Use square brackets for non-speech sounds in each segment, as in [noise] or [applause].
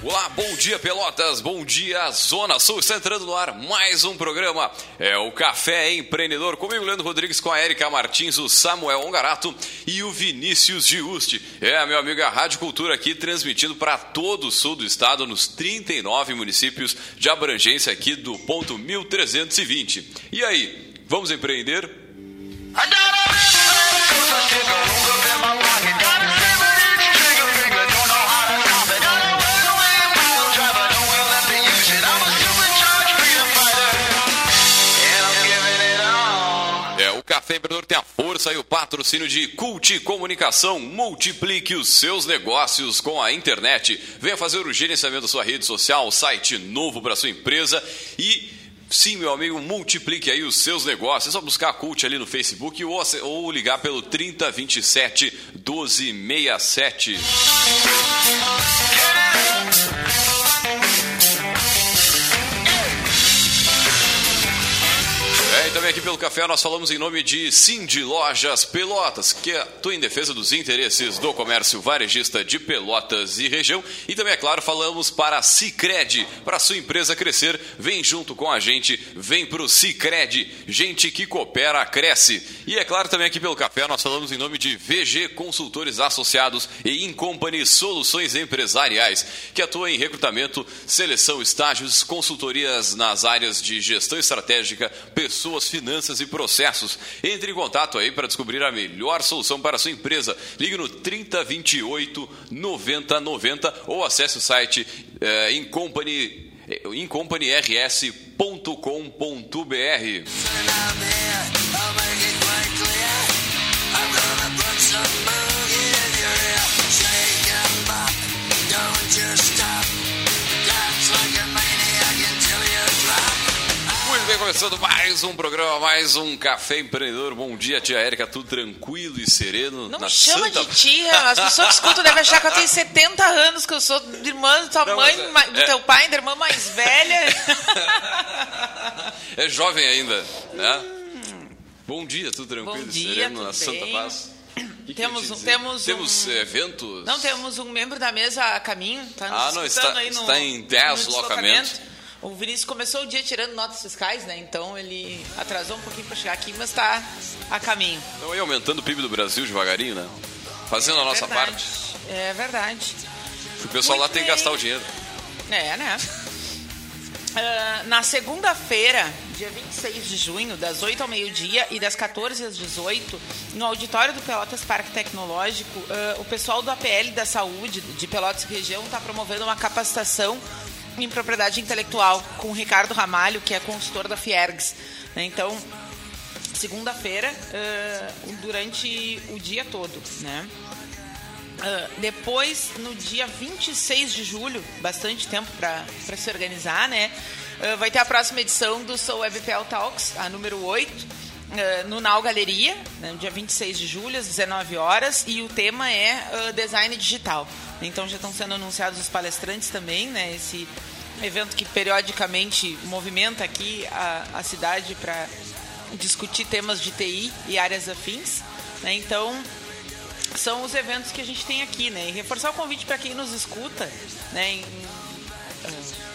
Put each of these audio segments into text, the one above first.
Olá, bom dia Pelotas, bom dia Zona Sul, está entrando no ar mais um programa, é o Café Empreendedor, comigo Leandro Rodrigues, com a Erika Martins, o Samuel Ongarato e o Vinícius Giusti. É, meu amigo, a Rádio Cultura aqui transmitindo para todo o sul do estado, nos 39 municípios de abrangência aqui do ponto 1320. E aí, vamos empreender? É, Empreendedor tem a força e o patrocínio de Cult Comunicação. Multiplique os seus negócios com a internet. Venha fazer o gerenciamento da sua rede social, site novo para sua empresa e Sim, meu amigo, multiplique aí os seus negócios. É só buscar a Cult ali no Facebook ou, ligar pelo 3027 1267. É, e também aqui pelo café nós falamos em nome de Cindy Lojas Pelotas, que atua em defesa dos interesses do comércio varejista de Pelotas e região. E também, é claro, falamos para a Cicred, para sua empresa crescer. Vem junto com a gente, vem para o Cicred, gente que coopera, cresce. E é claro, também aqui pelo café nós falamos em nome de VG Consultores Associados e Incompany Soluções Empresariais, que atua em recrutamento, seleção, estágios, consultorias nas áreas de gestão estratégica, pessoas finanças e processos. Entre em contato aí para descobrir a melhor solução para a sua empresa. Ligue no 3028 9090 ou acesse o site é, incompany, começando mais um programa, mais um Café Empreendedor. Bom dia, tia Érica, tudo tranquilo e sereno? Não na chama Santa... de tia, as pessoas que escutam devem achar que eu tenho 70 anos, que eu sou irmã da tua Não, mãe, é- do é- teu pai, da irmã mais velha. [laughs] É jovem ainda, né? Bom dia, tudo tranquilo Bom e dia, sereno tudo na Santa bem? Paz. Que que Temos te um- temos temos um- eventos? Não, temos um membro da mesa a caminho, tá nos Ah, não, está- aí no, está em deslocamento. O Vinícius começou o dia tirando notas fiscais, né? Então ele atrasou um pouquinho para chegar aqui, mas está a caminho. Estão aí aumentando o PIB do Brasil devagarinho, né? Fazendo a nossa É verdade, parte. É verdade. O pessoal lá Muito tem que bem. gastar o dinheiro. É, né? Ah, na segunda-feira, dia 26 de junho, das 8 ao meio-dia e das 14 às 18, no auditório do Pelotas Parque Tecnológico, ah, o pessoal do APL da Saúde de Pelotas Região está promovendo uma capacitação em propriedade intelectual com o Ricardo Ramalho, que é consultor da Fiergs. né? Então, segunda-feira, ah, durante o dia todo, né? Ah, depois, no dia 26 de julho, bastante tempo para se organizar, né? Ah, vai ter a próxima edição do Soul WebPL Talks, a número 8, ah, no Nau Galeria, né, dia 26 de julho, às 19 horas, e o tema é ah, design digital. Então já estão sendo anunciados os palestrantes também, né? Esse evento que periodicamente movimenta aqui a, a cidade para discutir temas de TI e áreas afins. Né? Então, são os eventos que a gente tem aqui, né? E reforçar o convite para quem nos escuta, né? Em eh,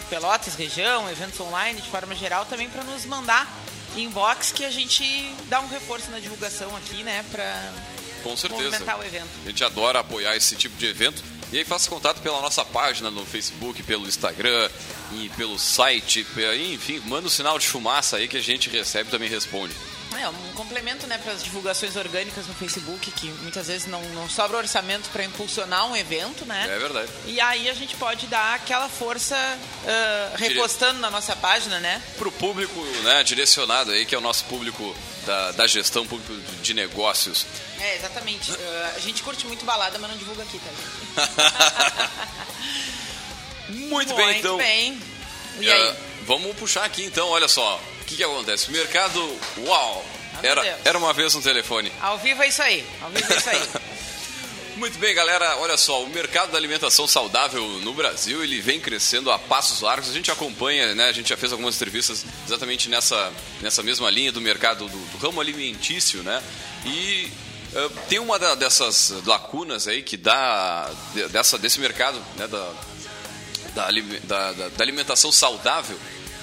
Pelotas, região, eventos online, de forma geral, também para nos mandar inbox que a gente dá um reforço na divulgação aqui, né? Para Com certeza. movimentar o evento. A gente adora apoiar esse tipo de evento. E aí faça contato pela nossa página no Facebook, pelo Instagram e pelo site. Enfim, manda um sinal de fumaça aí que a gente recebe e também responde. É, um complemento né, para as divulgações orgânicas no Facebook, que muitas vezes não, não sobra orçamento para impulsionar um evento, né? É verdade. E aí a gente pode dar aquela força ah, repostando na nossa página, né? Para o público né, direcionado aí, que é o nosso público da, da gestão público de negócios. É, exatamente. Ah, a gente curte muito balada, mas não divulga aqui, tá? [laughs] Muito, bem, então. bem. E Ah, aí? vamos puxar aqui então, olha só. O que, que acontece? O mercado. Uau! Ah, Era, era uma vez um telefone. Ao vivo é isso aí. Ao vivo é isso aí. [laughs] Muito bem, galera. Olha só, o mercado da alimentação saudável no Brasil ele vem crescendo a passos largos. A gente acompanha, né? A gente já fez algumas entrevistas exatamente nessa, nessa mesma linha do mercado do, do ramo alimentício, né? E eh, tem uma da- dessas lacunas aí que dá de- dessa, desse mercado, né? Da, da, da, da alimentação saudável,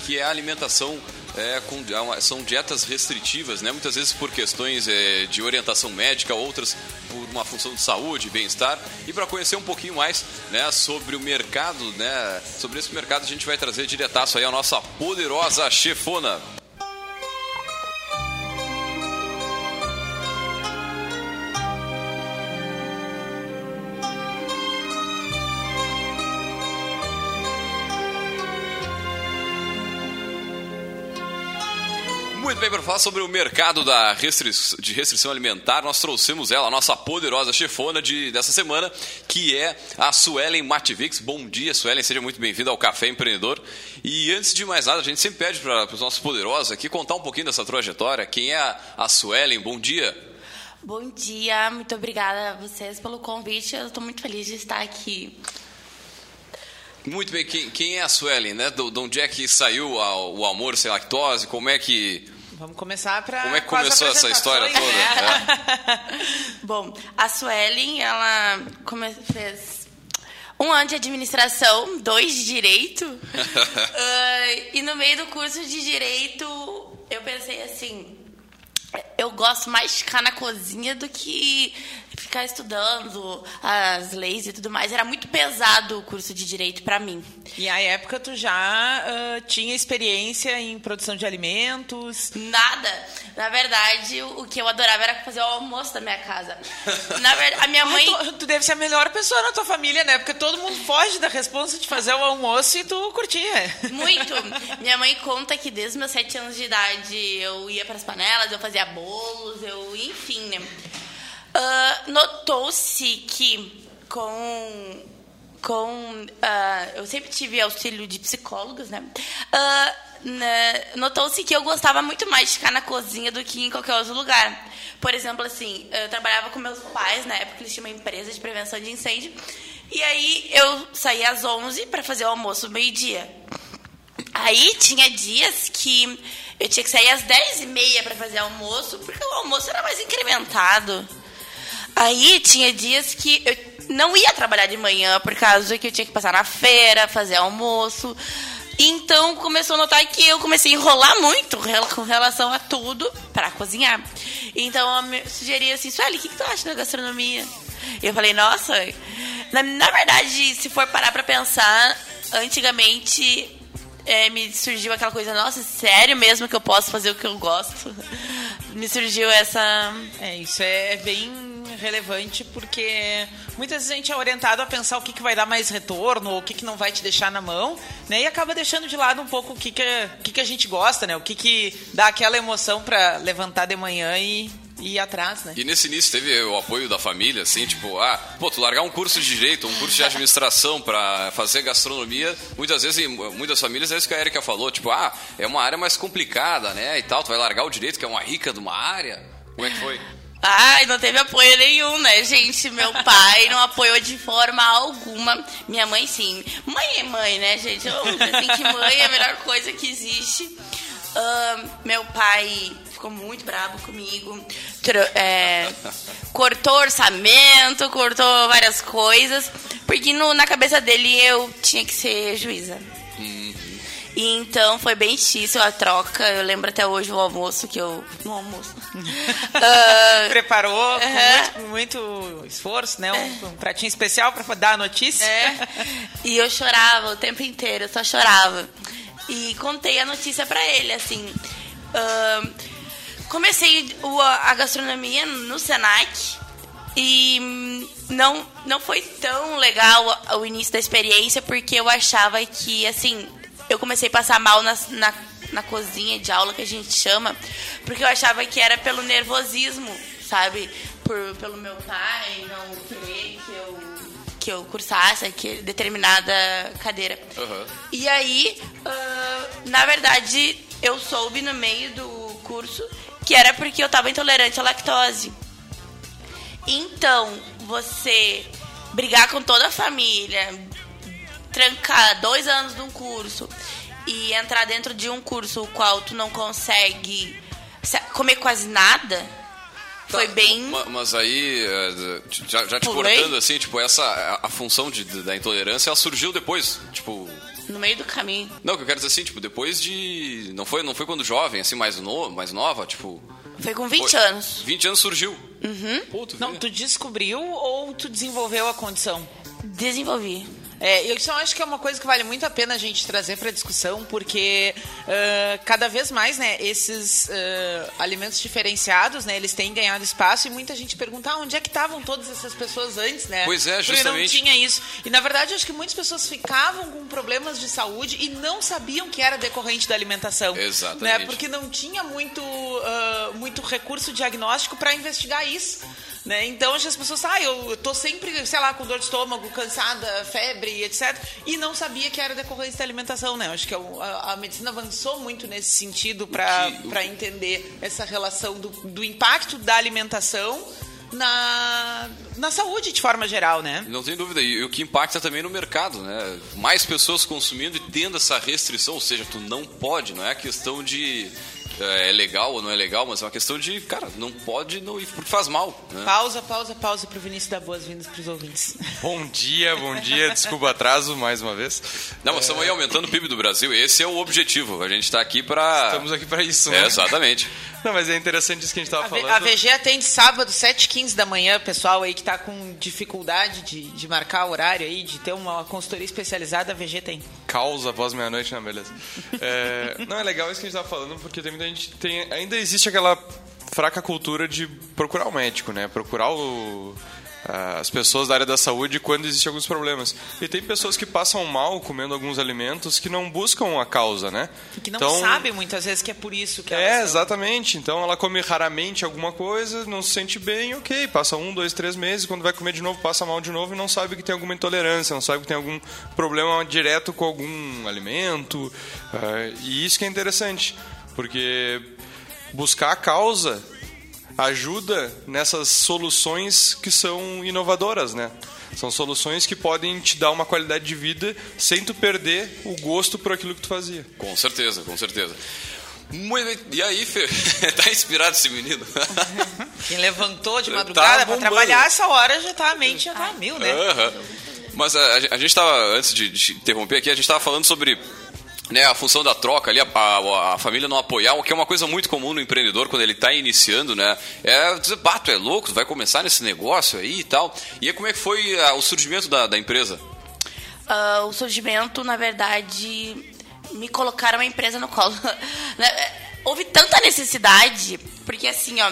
que é a alimentação é, com, são dietas restritivas, né? muitas vezes por questões é, de orientação médica, outras por uma função de saúde, bem-estar. E para conhecer um pouquinho mais né, sobre o mercado, né, sobre esse mercado, a gente vai trazer diretaço aí a nossa poderosa chefona. Muito bem, para falar sobre o mercado da de restrição alimentar, nós trouxemos ela, a nossa poderosa chefona de, dessa semana, que é a Suelen Mativix. Bom dia, Suelen, seja muito bem-vinda ao Café Empreendedor. E antes de mais nada, a gente sempre pede para os nossos poderosos aqui contar um pouquinho dessa trajetória. Quem é a, a Suelen? Bom dia. Bom dia, muito obrigada a vocês pelo convite. Eu estou muito feliz de estar aqui. Muito bem, quem, quem é a Suelen, né? De onde é que saiu o amor sem lactose? Como é que Vamos começar para. Como é que começou essa história toda? Né? [laughs] Bom, a Suelen, ela come... fez um ano de administração, dois de direito. uh, [laughs] e no meio do curso de direito, eu pensei assim: eu gosto mais de ficar na cozinha do que ficar estudando as leis e tudo mais. Era muito pesado o curso de direito para mim. E à época tu já uh, tinha experiência em produção de alimentos? Nada. Na verdade, o que eu adorava era fazer o almoço da minha casa. [laughs] Na verdade, a minha mãe. Ai, tu, tu, deve ser a melhor pessoa na tua família, né? Porque todo mundo foge da resposta de fazer o almoço e tu curtia. Muito. [laughs] Minha mãe conta que desde meus sete anos de idade eu ia para as panelas, eu fazia bolos, eu, enfim, né? Uh, Notou-se que com com uh, eu sempre tive auxílio de psicólogos, né? Uh, Notou-se que eu gostava muito mais de ficar na cozinha do que em qualquer outro lugar. Por exemplo, assim, eu trabalhava com meus pais na época eles tinham uma empresa de prevenção de incêndio. E aí eu saía às 11 para fazer o almoço meio-dia. Aí tinha dias que eu tinha que sair às 10 e meia para fazer almoço, porque o almoço era mais incrementado. Aí tinha dias que eu não ia trabalhar de manhã por causa que eu tinha que passar na feira, fazer almoço. Então começou a notar que eu comecei a enrolar muito com relação a tudo para cozinhar. Então eu sugeria assim, Sueli, o que, que tu acha da gastronomia? E eu falei, nossa, na, na verdade, se for parar para pensar, antigamente é, me surgiu aquela coisa, nossa, sério mesmo que eu posso fazer o que eu gosto? me surgiu essa. É, isso é bem relevante porque muitas vezes a gente é orientado a pensar o que, que vai dar mais retorno, o que, que não vai te deixar na mão, né? E acaba deixando de lado um pouco o que, que, o que, que a gente gosta, né? O que, que dá aquela emoção para levantar de manhã e, ir atrás, né? E nesse início teve o apoio da família, assim, tipo, ah, pô, tu largar um curso de direito, um curso de administração para fazer gastronomia, muitas vezes, muitas famílias, é isso que a Erika falou, tipo, ah, é uma área mais complicada, né, e tal, tu vai largar o direito, que é uma rica de uma área. Como é que foi? Ai, não teve apoio nenhum, né, gente? Meu pai não apoiou de forma alguma. Minha mãe, sim. Mãe é mãe, né, gente? Eu assim que mãe é a melhor coisa que existe. Uh, meu pai ficou muito bravo comigo. É, [laughs] cortou orçamento, cortou várias coisas. Porque no, na cabeça dele eu tinha que ser juíza. E então foi bem difícil a troca. Eu lembro até hoje o almoço que eu. No almoço. uh, [laughs] Preparou uh -huh. com muito, muito, esforço, né? Um, um pratinho especial para dar a notícia. É. E eu chorava o tempo inteiro, eu só chorava. E contei a notícia para ele, assim. Uh, comecei a gastronomia no Senac e não, não foi tão legal o início da experiência porque eu achava que, assim, eu comecei a passar mal na, na, na cozinha de aula, que a gente chama, porque eu achava que era pelo nervosismo, sabe? Por, pelo meu pai não querer que eu que eu cursasse que, determinada cadeira. Uhum. E aí, uh, na verdade, eu soube no meio do curso que era porque eu estava intolerante à lactose. Então, você brigar com toda a família, trancar dois anos de um curso e entrar dentro de um curso o qual tu não consegue comer quase nada, Foi bem. Ma- Mas aí, é, já, já te Pulei? cortando assim, tipo, essa, a, a função de, da intolerância, ela surgiu depois, tipo... No meio do caminho. Não, o que eu quero dizer assim, tipo, depois de... Não foi, não foi quando jovem, assim, mais, no, mais nova, tipo... Foi com 20 foi- anos. 20 anos surgiu. Uhum. Pô, tu Não, tu descobriu ou tu desenvolveu a condição? Desenvolvi. É, eu só acho que é uma coisa que vale muito a pena a gente trazer para discussão, porque ah, cada vez mais, né, esses ah, alimentos diferenciados, né, eles têm ganhado espaço e muita gente pergunta ah, onde é que estavam todas essas pessoas antes, né? Pois é, Porque não justamente. tinha isso. E na verdade, eu acho que muitas pessoas ficavam com problemas de saúde e não sabiam que era decorrente da alimentação. Exatamente. Né? Porque não tinha muito, ah, muito recurso diagnóstico para investigar isso. Né? Então, as pessoas, ah, eu tô sempre, sei lá, com dor de estômago, cansada, febre, etc. E não sabia que era decorrência da alimentação, né? Eu Acho que o- a, a medicina avançou muito nesse sentido para entender essa relação do, do impacto da alimentação na, na saúde, de forma geral, né? Não tem dúvida. E o que impacta também no mercado, né? Mais pessoas consumindo e tendo essa restrição, ou seja, tu não pode, não é questão de é, é legal ou não é legal, mas é uma questão de, cara, não pode não ir porque faz mal, né? Pausa, pausa, pausa pro Vinícius dar boas-vindas pros ouvintes. Bom dia, bom dia. Desculpa o atraso mais uma vez. Não, mas estamos aí aumentando o PIB do Brasil. Esse é o objetivo. A gente está aqui para. Estamos aqui para isso, É, né? exatamente. Não, mas é interessante isso que a gente estava falando. a VG atende sábado, 7h15 da manhã, pessoal aí que tá com dificuldade de, de marcar o horário aí, de ter uma consultoria especializada, a VG tem. Causa após meia-noite, não, beleza. É, não, é legal isso que a gente estava falando, porque tem muita gente. Tem, ainda existe aquela fraca cultura de procurar o médico, né? Procurar o- as pessoas da área da saúde quando existem alguns problemas. E tem pessoas que passam mal comendo alguns alimentos que não buscam a causa, né? Que não Então, sabe muitas vezes que é por isso que É, exatamente. Então ela come raramente alguma coisa, não se sente bem, ok. Passa um, dois, três meses, quando vai comer de novo, passa mal de novo e não sabe que tem alguma intolerância, não sabe que tem algum problema direto com algum alimento. Ah, e isso que é interessante, porque buscar a causa ajuda nessas soluções que são inovadoras, né? São soluções que podem te dar uma qualidade de vida sem tu perder o gosto por aquilo que tu fazia. Com certeza, com certeza. Muito bem. E aí, Fê? [laughs] tá inspirado esse menino? [laughs] Quem levantou de Tá madrugada pra bombando. trabalhar essa hora já tá, a mente já tá a mil, né? Aham. Mas a, a gente estava, antes de, de interromper aqui, a gente estava falando sobre né, a função da troca ali, a, a- a família não apoiar, o que é uma coisa muito comum no empreendedor quando ele está iniciando, né? É dizer, tu é louco, vai começar nesse negócio aí e tal. E aí, como é que foi ah, o surgimento da, da empresa? Ah, o surgimento, na verdade, me colocaram a empresa no colo. [laughs] Né, Houve tanta necessidade, porque assim, ó,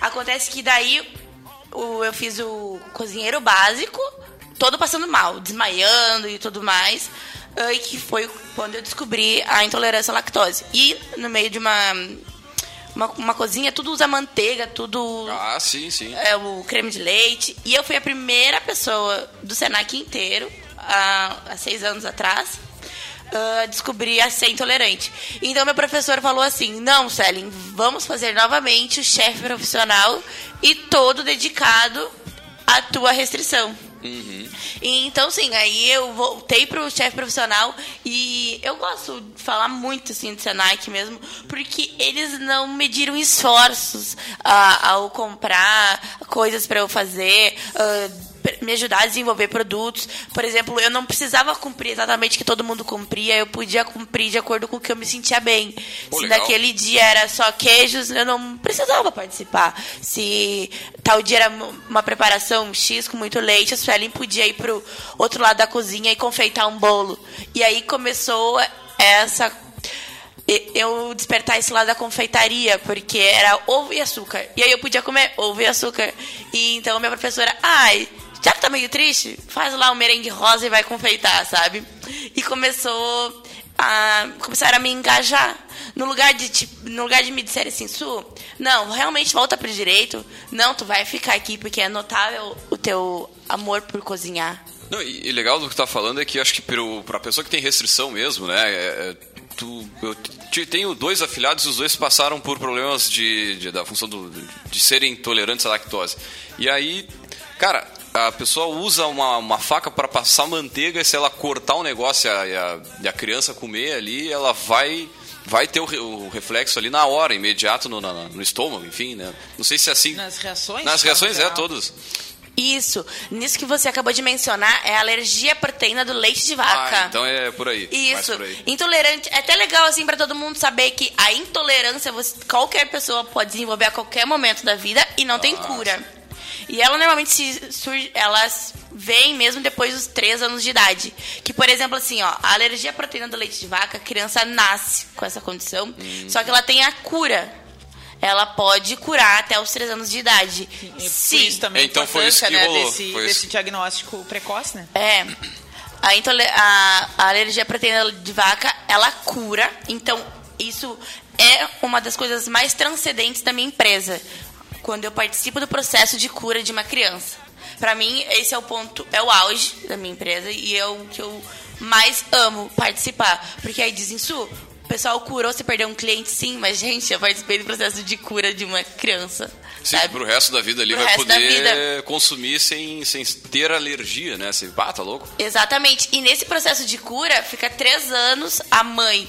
acontece que daí o- eu fiz o cozinheiro básico, todo passando mal, desmaiando e tudo mais, e que foi quando eu descobri a intolerância à lactose. E no meio de uma, uma, uma cozinha, tudo usa manteiga, tudo Ah, sim, sim. é, o creme de leite. E eu fui a primeira pessoa do Senac inteiro, há, há seis anos atrás, a descobrir a ser intolerante. Então, meu professor falou assim: Não, Selin, vamos fazer novamente o chefe profissional e todo dedicado à tua restrição. E, então, sim, aí eu voltei pro chefe profissional e eu gosto de falar muito, assim, do Senac mesmo, porque eles não mediram esforços ah, ao comprar coisas para eu fazer, ah, me ajudar a desenvolver produtos. Por exemplo, eu não precisava cumprir exatamente o que todo mundo cumpria, eu podia cumprir de acordo com o que eu me sentia bem. Pô, Se legal. naquele dia era só queijos, eu não precisava participar. Se tal dia era uma preparação X com muito leite, a Suelen podia ir pro outro lado da cozinha e confeitar um bolo. E aí começou essa eu despertar esse lado da confeitaria, porque era ovo e açúcar. E aí eu podia comer ovo e açúcar. E então minha professora, ai, já que tá meio triste, faz lá um merengue rosa e vai confeitar, sabe? E começou a começaram a me engajar. No lugar de tipo, no lugar de me disserem assim, Su, não, realmente volta pro direito. Não, tu vai ficar aqui porque é notável o teu amor por cozinhar. Não, e, e legal do que tá falando é que acho que pro, pra pessoa que tem restrição mesmo, né? é- é, tu, eu te- tenho dois afilhados e os dois passaram por problemas de, de- da função do, de serem intolerantes à lactose. E aí, cara, a pessoa usa uma, uma faca para passar manteiga e se ela cortar um negócio e a, e a, criança comer ali, ela vai vai ter o, o reflexo ali na hora, imediato no, na- no estômago, enfim, né? Não sei se é assim. Nas reações? Nas de reações, é, todas. Isso. Nisso que você acabou de mencionar é a alergia à proteína do leite de vaca. Ah, então é por aí. Isso. por aí. Intolerante. É até legal, assim, pra todo mundo saber que a intolerância você- qualquer pessoa pode desenvolver a qualquer momento da vida e não tem cura. E ela normalmente se surge, elas vêm mesmo depois dos 3 anos de idade. Que, por exemplo, assim, ó, a alergia à proteína do leite de vaca, a criança nasce com essa condição, Hum. só que ela tem a cura. Ela pode curar até os 3 anos de idade. E por Se isso também a Então foi isso que né, rolou, desse, foi desse isso. diagnóstico precoce, né? É. A, a- a alergia à proteína de vaca, ela cura. Então, isso é uma das coisas mais transcendentes da minha empresa. Quando eu participo do processo de cura de uma criança. Pra mim, esse é o ponto, é o auge da minha empresa e é o que eu mais amo participar. Porque aí dizem, Su, o pessoal curou, você perdeu um cliente, sim, mas, gente, eu participei do processo de cura de uma criança. Sim, sabe? pro resto da vida ali Pro vai poder consumir sem, sem ter alergia, né? Assim, ah, tá louco? Exatamente. E nesse processo de cura, fica três anos a mãe.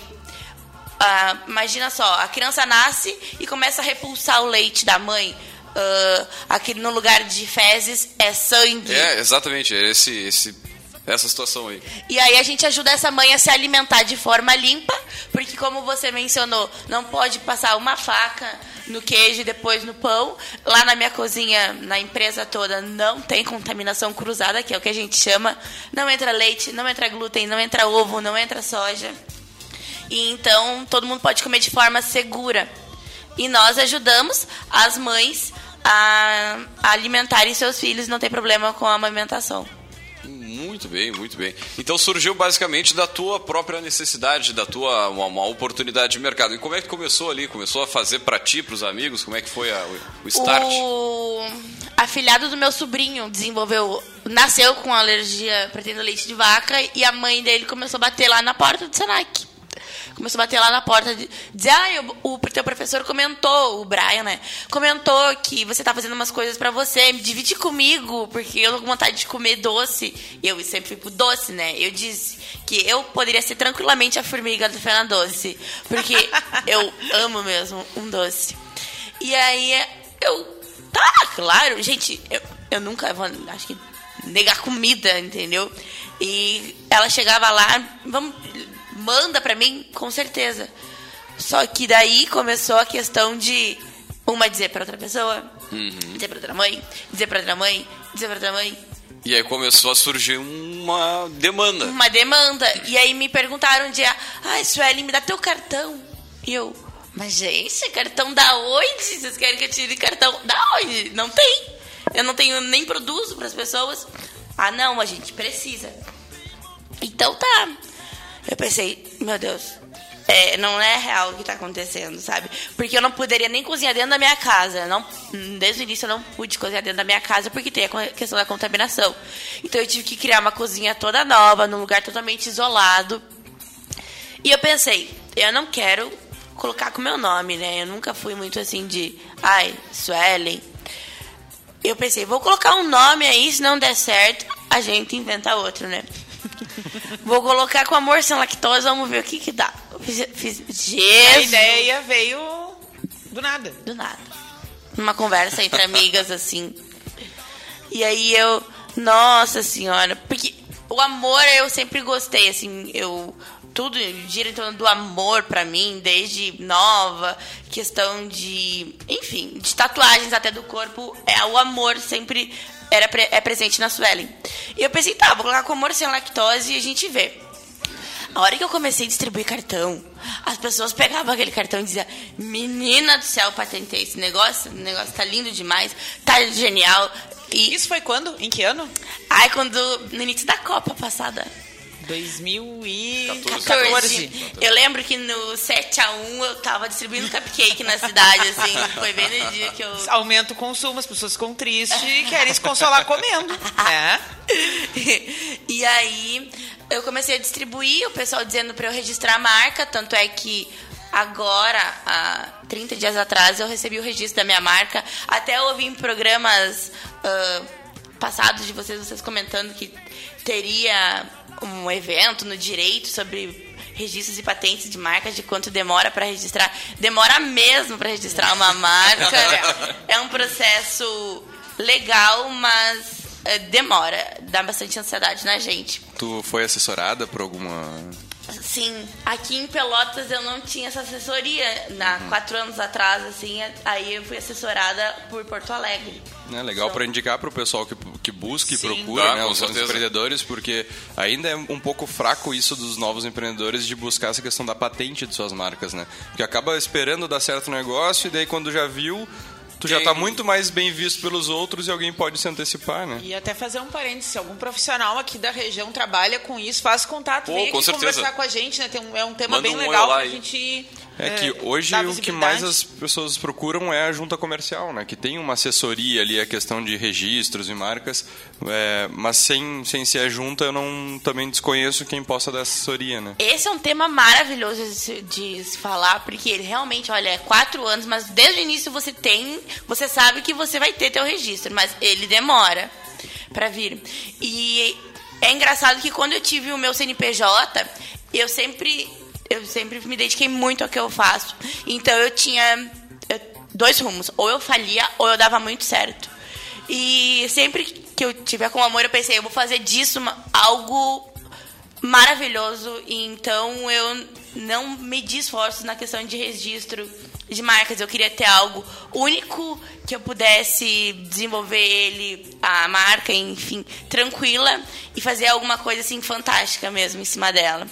Ah, imagina só, a criança nasce e começa a repulsar o leite da mãe. Ah, aqui no lugar de fezes é sangue. É, exatamente, é esse, esse, essa situação aí. E aí a gente ajuda essa mãe a se alimentar de forma limpa, porque como você mencionou, não pode passar uma faca no queijo e depois no pão. Lá na minha cozinha, na empresa toda, não tem contaminação cruzada, que é o que a gente chama. Não entra leite, não entra glúten, não entra ovo, não entra soja. E então todo mundo pode comer de forma segura. E nós ajudamos as mães a, a alimentarem seus filhos, não tem problema com a amamentação. Muito bem, muito bem. Então surgiu basicamente da tua própria necessidade, da tua uma, uma oportunidade de mercado. E como é que começou ali? Começou a fazer pra ti, pros amigos? Como é que foi a- o, o start? O afilhado do meu sobrinho desenvolveu, nasceu com alergia pretendo leite de vaca e a mãe dele começou a bater lá na porta do Senac. Começou a bater lá na porta de dizer, ah, o, o teu professor comentou, o Brian, né? Comentou que você tá fazendo umas coisas pra você, divide comigo, porque eu tô com vontade de comer doce. E eu sempre fui pro doce, né? Eu disse que eu poderia ser tranquilamente a formiga do Fernando Doce, porque [laughs] eu amo mesmo um doce. E aí eu. Tá, claro, gente, eu, eu nunca vou, acho que, negar comida, entendeu? E ela chegava lá, vamos, manda pra mim, com certeza. Só que daí começou a questão de uma dizer pra outra pessoa, dizer pra outra mãe, dizer pra outra mãe, dizer pra outra mãe. E aí começou a surgir uma demanda. Uma demanda. E aí me perguntaram um dia, ai, Sueli, me dá teu cartão. E eu, mas gente, cartão da onde? Vocês querem que eu tire cartão da onde? Não tem. Eu não tenho, nem produzo pras pessoas. Ah, não, a gente precisa. Então tá. Eu pensei, meu Deus, é, não é real o que tá acontecendo, sabe? Porque eu não poderia nem cozinhar dentro da minha casa. Não, desde o início eu não pude cozinhar dentro da minha casa porque tem a questão da contaminação. Então eu tive que criar uma cozinha toda nova, num lugar totalmente isolado. E eu pensei, eu não quero colocar com meu nome, né? Eu nunca fui muito assim de, ai, Suelen. Eu pensei, vou colocar um nome aí, se não der certo, a gente inventa outro, né? [laughs] Vou colocar com amor sem lactose, vamos ver o que que dá. Fiz, fiz A Jesus, ideia veio do nada. do nada. Numa conversa entre amigas, assim. E aí eu, nossa senhora, porque o amor eu sempre gostei, assim, eu. Tudo gira em torno do amor pra mim, desde nova, questão de. Enfim, de tatuagens até do corpo. É, o amor sempre era, pre- é presente na Suelen. E eu pensei, tá, vou colocar com amor sem lactose e a gente vê. A hora que eu comecei a distribuir cartão, as pessoas pegavam aquele cartão e diziam: Menina do céu, patentei esse negócio, o negócio tá lindo demais, tá genial. E. Isso foi quando? Em que ano? Ai, quando. No início da Copa passada. 2014. 14. Eu lembro que no 7x1 eu tava distribuindo cupcake na cidade, assim. Foi bem no dia que eu. Aumenta o consumo, as pessoas ficam tristes e querem se consolar comendo. né? [laughs] e aí eu comecei a distribuir, o pessoal dizendo para eu registrar a marca, tanto é que agora, há 30 dias atrás, eu recebi o registro da minha marca. Até eu ouvi em programas ah, passados de vocês, vocês comentando que teria um evento no direito sobre registros e patentes de marcas, de quanto demora para registrar. Demora mesmo para registrar uma [laughs] marca. é um processo legal, mas é, demora. Dá bastante ansiedade na gente. Tu foi assessorada por alguma Sim, aqui em Pelotas eu não tinha essa assessoria. Na uhum. quatro anos atrás, assim, aí eu fui assessorada por Porto Alegre. É legal para indicar para o pessoal que, que busca e procura, né, os, os empreendedores, porque ainda é um pouco fraco isso dos novos empreendedores de buscar essa questão da patente de suas marcas, né? Porque acaba esperando dar certo o negócio e daí quando já viu, tu já está muito mais bem visto pelos outros e alguém pode se antecipar, né? E até fazer um parênteses, se algum profissional aqui da região trabalha com isso, faz contato, Pô, vem aqui conversar com a gente, né? Tem um, é um tema Manda bem um legal para a gente é que é, hoje o que mais as pessoas procuram é a junta comercial, né? Que tem uma assessoria ali, a questão de registros e marcas, é, mas sem, sem ser a junta eu não também desconheço quem possa dar assessoria, né? Esse é um tema maravilhoso de, de se falar, porque ele realmente, olha, é quatro anos, mas desde o início você tem, você sabe que você vai ter teu registro, mas ele demora para vir. E é engraçado que quando eu tive o meu CNPJ, eu sempre eu sempre me dediquei muito ao que eu faço. Então eu tinha dois rumos. Ou eu falia, ou eu dava muito certo. E sempre que eu tiver com amor, eu pensei, eu vou fazer disso algo maravilhoso. Então eu não medi esforços na questão de registro de marcas. Eu queria ter algo único que eu pudesse desenvolver ele, a marca, enfim, tranquila e fazer alguma coisa assim fantástica mesmo em cima dela.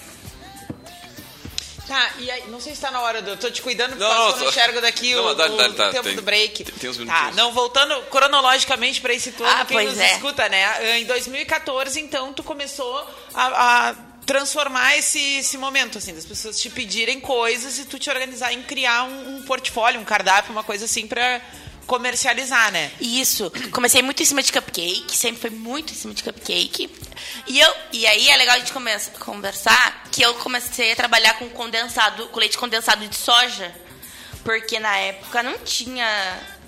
Tá, e aí, não sei se tá na hora, do, eu tô te cuidando porque não, eu não enxergo daqui não, o, dá, dá, o tá, tempo tem, do break. Tem, tem uns Tá, não, voltando cronologicamente para esse turno, ah, quem nos é. escuta, né? Em 2014, então, tu começou a, a transformar esse, esse momento, assim, das pessoas te pedirem coisas e tu te organizar em criar um, um portfólio, um cardápio, uma coisa assim para comercializar, né? Isso. Comecei muito em cima de cupcake, sempre foi muito em cima de cupcake. E, eu, e aí é legal a gente conversar que eu comecei a trabalhar com condensado, com leite condensado de soja. Porque na época não tinha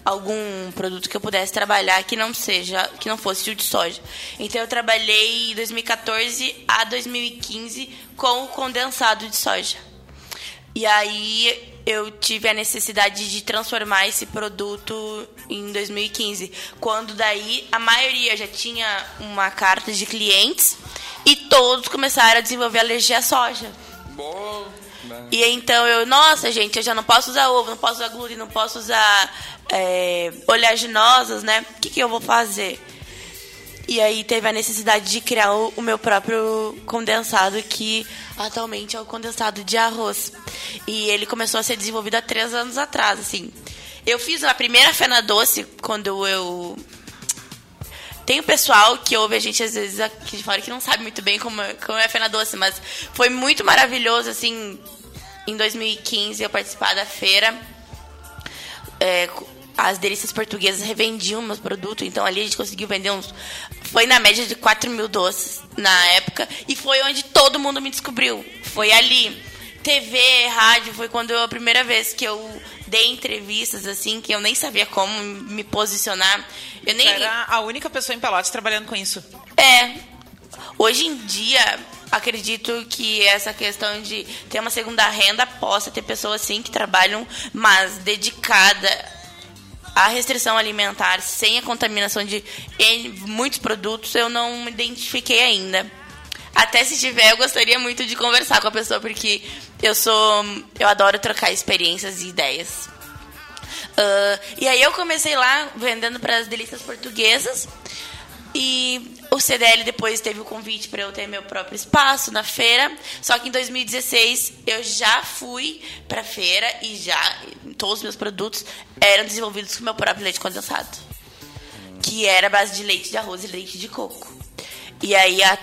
algum produto que eu pudesse trabalhar que não seja, que não fosse o de soja. Então eu trabalhei 2014 a 2015 com o condensado de soja. E aí eu tive a necessidade de transformar esse produto em 2015, quando daí a maioria já tinha uma carta de clientes e todos começaram a desenvolver alergia à soja. Boa. E então eu, nossa gente, eu já não posso usar ovo, não posso usar glúten, não posso usar é, oleaginosas, né? O que, que eu vou fazer? E aí teve a necessidade de criar o, o meu próprio condensado, que atualmente é o condensado de arroz. E ele começou a ser desenvolvido há três anos atrás, assim. Eu fiz a primeira fena doce quando eu tem o pessoal que ouve a gente às vezes aqui de fora que não sabe muito bem como, como é a Fena Doce, mas foi muito maravilhoso, assim, em 2015 eu participar da feira. É, as delícias portuguesas revendiam meus produtos, então ali a gente conseguiu vender uns. Foi na média de 4 mil doces na época, e foi onde todo mundo me descobriu. Foi ali. TV, rádio, foi quando eu, a primeira vez que eu dei entrevistas, assim, que eu nem sabia como me posicionar. Eu nem... era a única pessoa em Pelotas trabalhando com isso. É. Hoje em dia, acredito que essa questão de ter uma segunda renda possa ter pessoas, assim, que trabalham, mas dedicada a restrição alimentar sem a contaminação de muitos produtos eu não me identifiquei ainda. Até se tiver, eu gostaria muito de conversar com a pessoa, porque eu sou. Eu adoro trocar experiências e ideias. Uh, e aí eu comecei lá vendendo para as delícias portuguesas. E o CDL depois teve o convite para eu ter meu próprio espaço na feira. Só que em 2016 eu já fui para a feira e já todos os meus produtos eram desenvolvidos com meu próprio leite condensado, que era a base de leite de arroz e leite de coco. E aí a,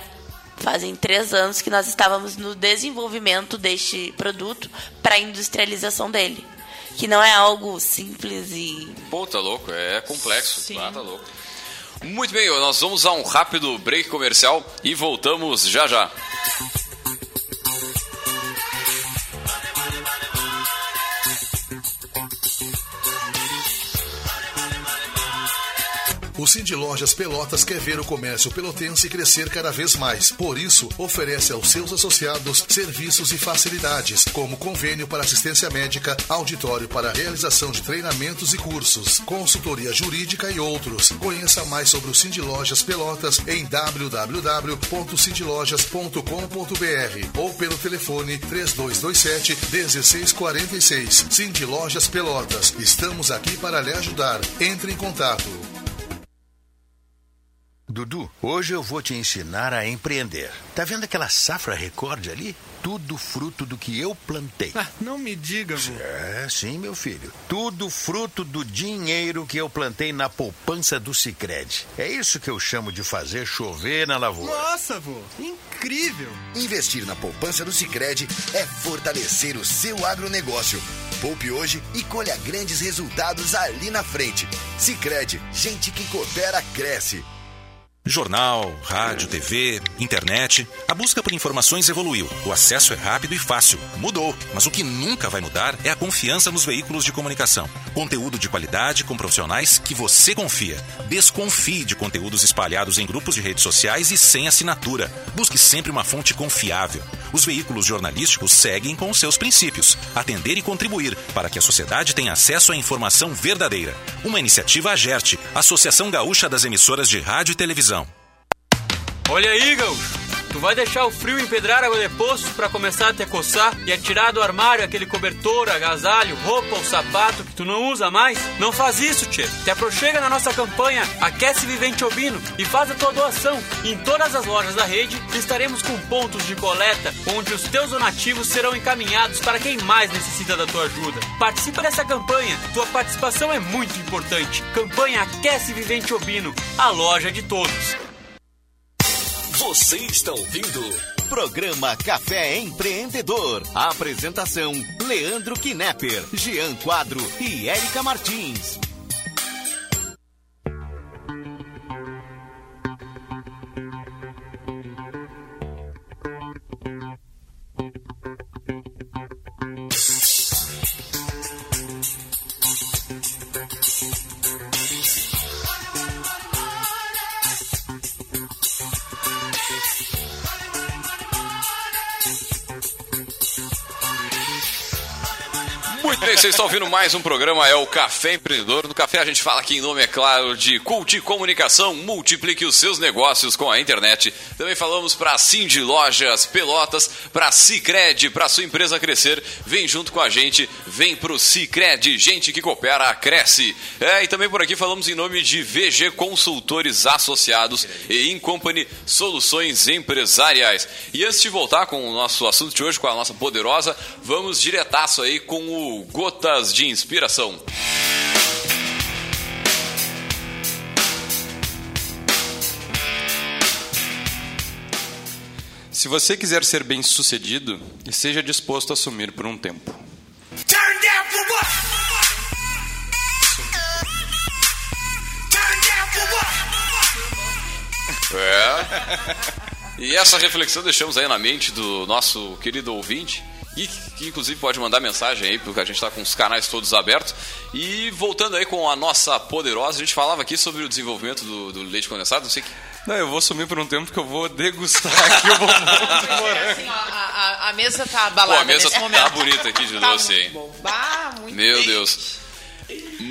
fazem três anos que nós estávamos no desenvolvimento deste produto para a industrialização dele. Que não é algo simples e. Pô, tá louco, é complexo. Sim. Ah, tá louco. Muito bem, nós vamos a um rápido break comercial e voltamos já já. O Cindy Lojas Pelotas quer ver o comércio pelotense crescer cada vez mais. Por isso, oferece aos seus associados serviços e facilidades, como convênio para assistência médica, auditório para realização de treinamentos e cursos, consultoria jurídica e outros. Conheça mais sobre o Cindy Lojas Pelotas em www.cindylojas.com.br ou pelo telefone 3227 1646. Cindy Lojas Pelotas. Estamos aqui para lhe ajudar. Entre em contato. Dudu, hoje eu vou te ensinar a empreender. Tá vendo aquela safra recorde ali? Tudo fruto do que eu plantei. Ah, não me diga, vô. É, sim, meu filho. Tudo fruto do dinheiro que eu plantei na poupança do Sicredi. É isso que eu chamo de fazer chover na lavoura. Nossa, vô, incrível! Investir na poupança do Sicredi é fortalecer o seu agronegócio. Poupe hoje e colha grandes resultados ali na frente. Sicredi, gente que coopera cresce. Jornal, rádio, TV, internet. A busca por informações evoluiu. O acesso é rápido e fácil. Mudou. Mas o que nunca vai mudar é a confiança nos veículos de comunicação. Conteúdo de qualidade com profissionais que você confia. Desconfie de conteúdos espalhados em grupos de redes sociais e sem assinatura. Busque sempre uma fonte confiável. Os veículos jornalísticos seguem com seus princípios: atender e contribuir para que a sociedade tenha acesso à informação verdadeira. Uma iniciativa AGERT, Associação Gaúcha das Emissoras de Rádio e Televisão. Olha aí, gaúcho. Tu vai deixar o frio empedrar água de poço para começar a te coçar e a tirar do armário aquele cobertor, agasalho, roupa ou sapato que tu não usa mais? Não faz isso, tchê. Te aproxega na nossa campanha Aquece Vivente Obino e faz a tua doação. Em todas as lojas da rede estaremos com pontos de coleta onde os teus donativos serão encaminhados para quem mais necessita da tua ajuda. Participa dessa campanha. Tua participação é muito importante. Campanha Aquece Vivente Obino, a loja de todos. Você está ouvindo Programa Café Empreendedor. Apresentação: Leandro Knepper, Jean Quadro e Érica Martins. Vocês estão ouvindo mais um programa, é o Café Empreendedor. No Café a gente fala aqui em nome, é claro, de Cult Comunicação. Multiplique os seus negócios com a internet. Também falamos para Cindy Lojas Pelotas, para Cicred, para sua empresa crescer. Vem junto com a gente, vem pro Cicred, gente que coopera, cresce. É, e também por aqui falamos em nome de VG Consultores Associados e Incompany Soluções Empresariais. E antes de voltar com o nosso assunto de hoje, com a nossa poderosa, vamos diretaço aí com o Gotas de Inspiração. Se você quiser ser bem sucedido, esteja disposto a assumir por um tempo. É. E essa reflexão deixamos aí na mente do nosso querido ouvinte. E que inclusive pode mandar mensagem aí, porque a gente está com os canais todos abertos. E voltando aí com a nossa poderosa, a gente falava aqui sobre o desenvolvimento do, do leite condensado, não sei que. Não, eu vou sumir por um tempo porque eu vou degustar aqui o bombom de morango. Assim, ó, a, a- a mesa tá Pô, abalada a mesa nesse tá momento. bonita aqui de Tá doce, muito hein? bom. Bah, muito Meu bem. Deus.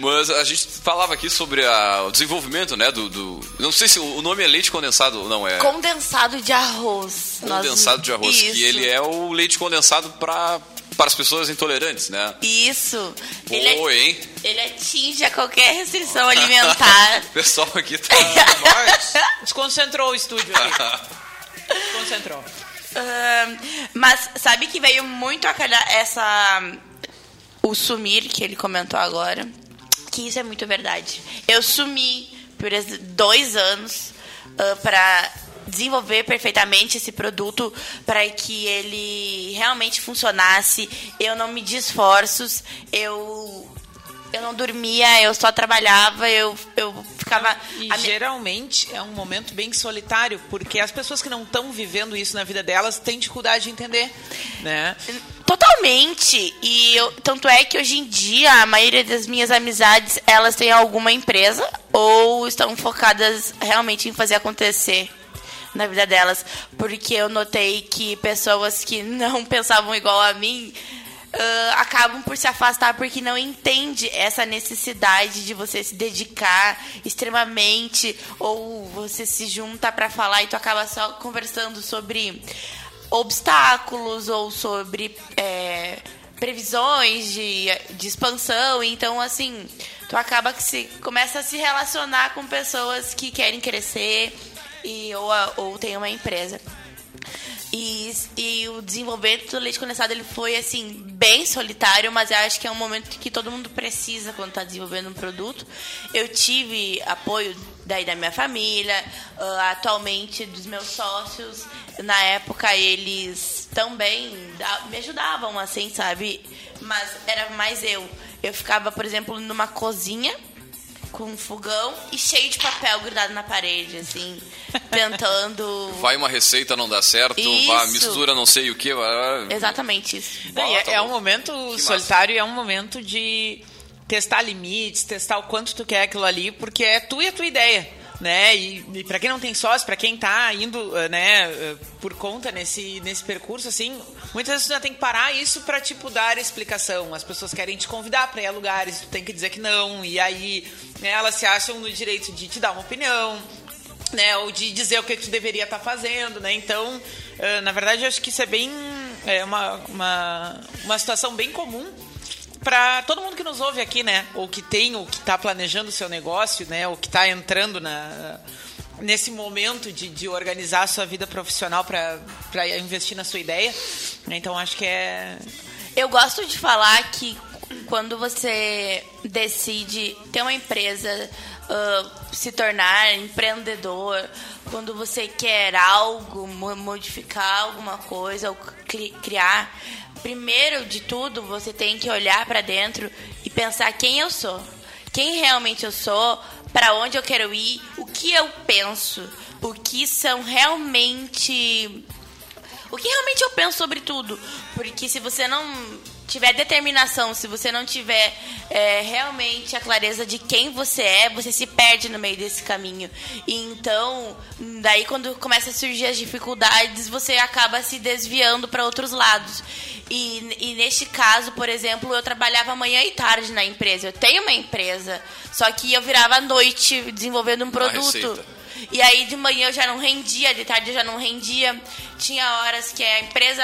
Mas a gente falava aqui sobre a- o desenvolvimento, né, do, do- Não sei se o nome é leite condensado ou não, é Condensado de arroz. Nós- condensado de arroz. Isso. Que ele é o leite condensado para para as pessoas intolerantes, né? Isso. Ele, é- hein? ele atinge a qualquer restrição alimentar. [laughs] O pessoal aqui tá. [laughs] Desconcentrou o estúdio aqui. [laughs] Desconcentrou. Ahn, mas sabe que veio muito a calhar essa. O sumir que ele comentou agora. Que isso é muito verdade. Eu sumi por dois anos para desenvolver perfeitamente esse produto para que ele realmente funcionasse. Eu não medi esforços, eu eu não dormia, eu só trabalhava, eu, eu ficava. E a geralmente é um momento bem solitário, porque as pessoas que não estão vivendo isso na vida delas têm dificuldade de entender, né? Totalmente. E eu- tanto é que hoje em dia a maioria das minhas amizades elas têm alguma empresa ou estão focadas realmente em fazer acontecer na vida delas, porque eu notei que pessoas que não [laughs] pensavam igual a mim ah, acabam por se afastar porque não entende essa necessidade de você se dedicar extremamente ou você se junta para falar e tu acaba só conversando sobre obstáculos ou sobre é, previsões de, de expansão. Então, assim, tu acaba que se começa a se relacionar com pessoas que querem crescer e, ou, ou tem uma empresa. E, e o desenvolvimento do leite condensado ele foi assim bem solitário, mas eu acho que é um momento que todo mundo precisa quando está desenvolvendo um produto. Eu tive apoio daí da minha família, ah, atualmente dos meus sócios. Na época eles também me ajudavam, assim, sabe? Mas era mais eu. Eu ficava, por exemplo, numa cozinha com um fogão e cheio de papel grudado na parede, assim, tentando. Vai uma receita, não dá certo, Isso. vai, mistura não sei o que. Exatamente isso. Não, e é, é um momento massa. solitário, é um momento de testar limites, testar o quanto tu quer aquilo ali, porque é tu e a tua ideia. Né? E, e para quem não tem sócio, para quem tá indo eh, né, eh, por conta nesse, nesse percurso, assim, muitas vezes tu já tem que parar isso para tipo, dar explicação. As pessoas querem te convidar para ir a lugares, tu tem que dizer que não, e aí né, elas se acham no direito de te dar uma opinião, né, ou de dizer o que, que tu deveria estar fazendo, né? Então, eh, na verdade, eu acho que isso é bem é uma, uma, uma situação bem comum para todo mundo que nos ouve aqui, né? Ou que tem, ou que está planejando o seu negócio, né? Ou que está entrando na nesse momento de, de organizar a sua vida profissional para investir na sua ideia. né? Então, acho que é Eu gosto de falar que quando você decide ter uma empresa, se tornar empreendedor, quando você quer algo, mo- modificar alguma coisa, ou cri- criar, primeiro de tudo você tem que olhar para dentro e pensar quem eu sou, quem realmente eu sou, para onde eu quero ir, o que eu penso, o que são realmente o que realmente eu penso sobre tudo. Porque se você não tiver determinação, se você não tiver é, realmente a clareza de quem você é, você se perde no meio desse caminho. E então, daí quando começa a surgir as dificuldades, você acaba se desviando para outros lados. E, e neste caso, por exemplo, eu trabalhava manhã e tarde na empresa. Eu tenho uma empresa, só que eu virava à noite desenvolvendo um produto. E aí de manhã eu já não rendia, de tarde eu já não rendia. Tinha horas que a empresa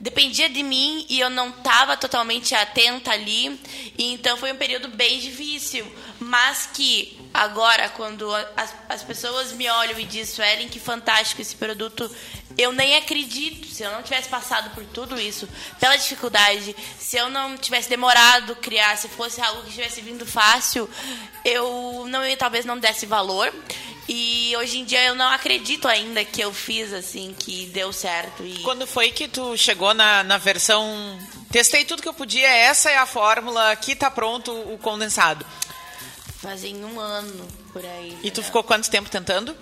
dependia de mim e eu não estava totalmente atenta ali. E então foi um período bem difícil. Mas que agora, quando as, as pessoas me olham e dizem, Suelen, que fantástico esse produto, eu nem acredito. Se eu não tivesse passado por tudo isso, pela dificuldade, se eu não tivesse demorado criar, se fosse algo que tivesse vindo fácil, eu não talvez não desse valor. E hoje em dia eu não acredito ainda que eu fiz assim, que deu certo. E Quando foi que tu chegou na, na versão. Testei tudo que eu podia, essa é a fórmula, aqui tá pronto o condensado. fazem um ano por aí. E tu ficou quanto tempo tentando?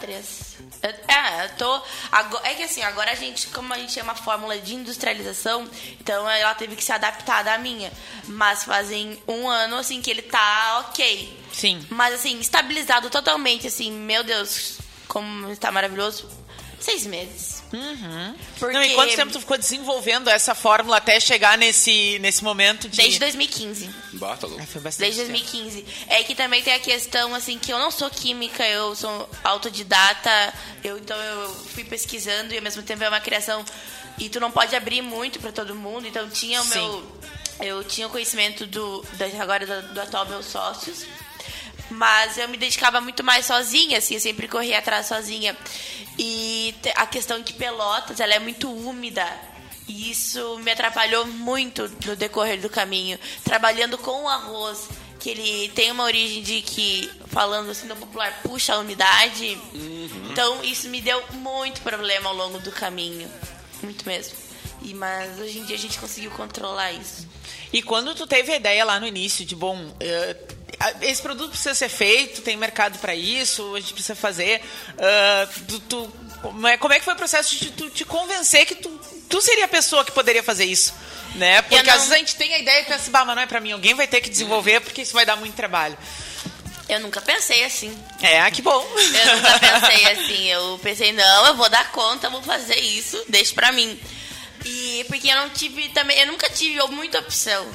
Três. É, eu tô. Agora, é que assim, agora a gente, como a gente é uma fórmula de industrialização, então ela teve que se adaptar da minha. Mas fazem um ano, assim, que ele tá ok. Sim. Mas assim, estabilizado totalmente, assim, meu Deus, como está maravilhoso. Seis meses. Uhum. Porque Não, e quanto tempo tu ficou desenvolvendo essa fórmula até chegar nesse, nesse momento de. Desde 2015. Bah, tá louco. Foi bastante Desde tempo. 2015. É que também tem a questão, assim, que eu não sou química, eu sou autodidata, eu, então eu fui pesquisando e ao mesmo tempo é uma criação. E tu não pode abrir muito para todo mundo, então tinha o Sim. meu. Eu tinha o conhecimento do, da- agora do, do atual meus sócios. Mas eu me dedicava muito mais sozinha, assim, eu sempre corria atrás sozinha. E a questão que Pelotas, ela é muito úmida. E isso me atrapalhou muito no decorrer do caminho. Trabalhando com o arroz, que ele tem uma origem de que, falando assim no popular, puxa a umidade. Então isso me deu muito problema ao longo do caminho. Muito mesmo. E, mas hoje em dia a gente conseguiu controlar isso. E quando tu teve a ideia lá no início de, bom, eh, esse produto precisa ser feito, tem mercado para isso, a gente precisa fazer, ah, tu, tu- como, é, como é que foi o processo de tu te convencer que tu, tu seria a pessoa que poderia fazer isso? Né? Porque não- às vezes a gente tem a ideia e pensa, bah, mas não é pra mim, alguém vai ter que desenvolver porque isso vai dar muito trabalho. Eu nunca pensei assim. É, que bom. Eu nunca pensei assim. Eu pensei, não, eu vou dar conta, vou fazer isso, deixa pra mim. E porque eu não tive também, eu nunca tive muita opção.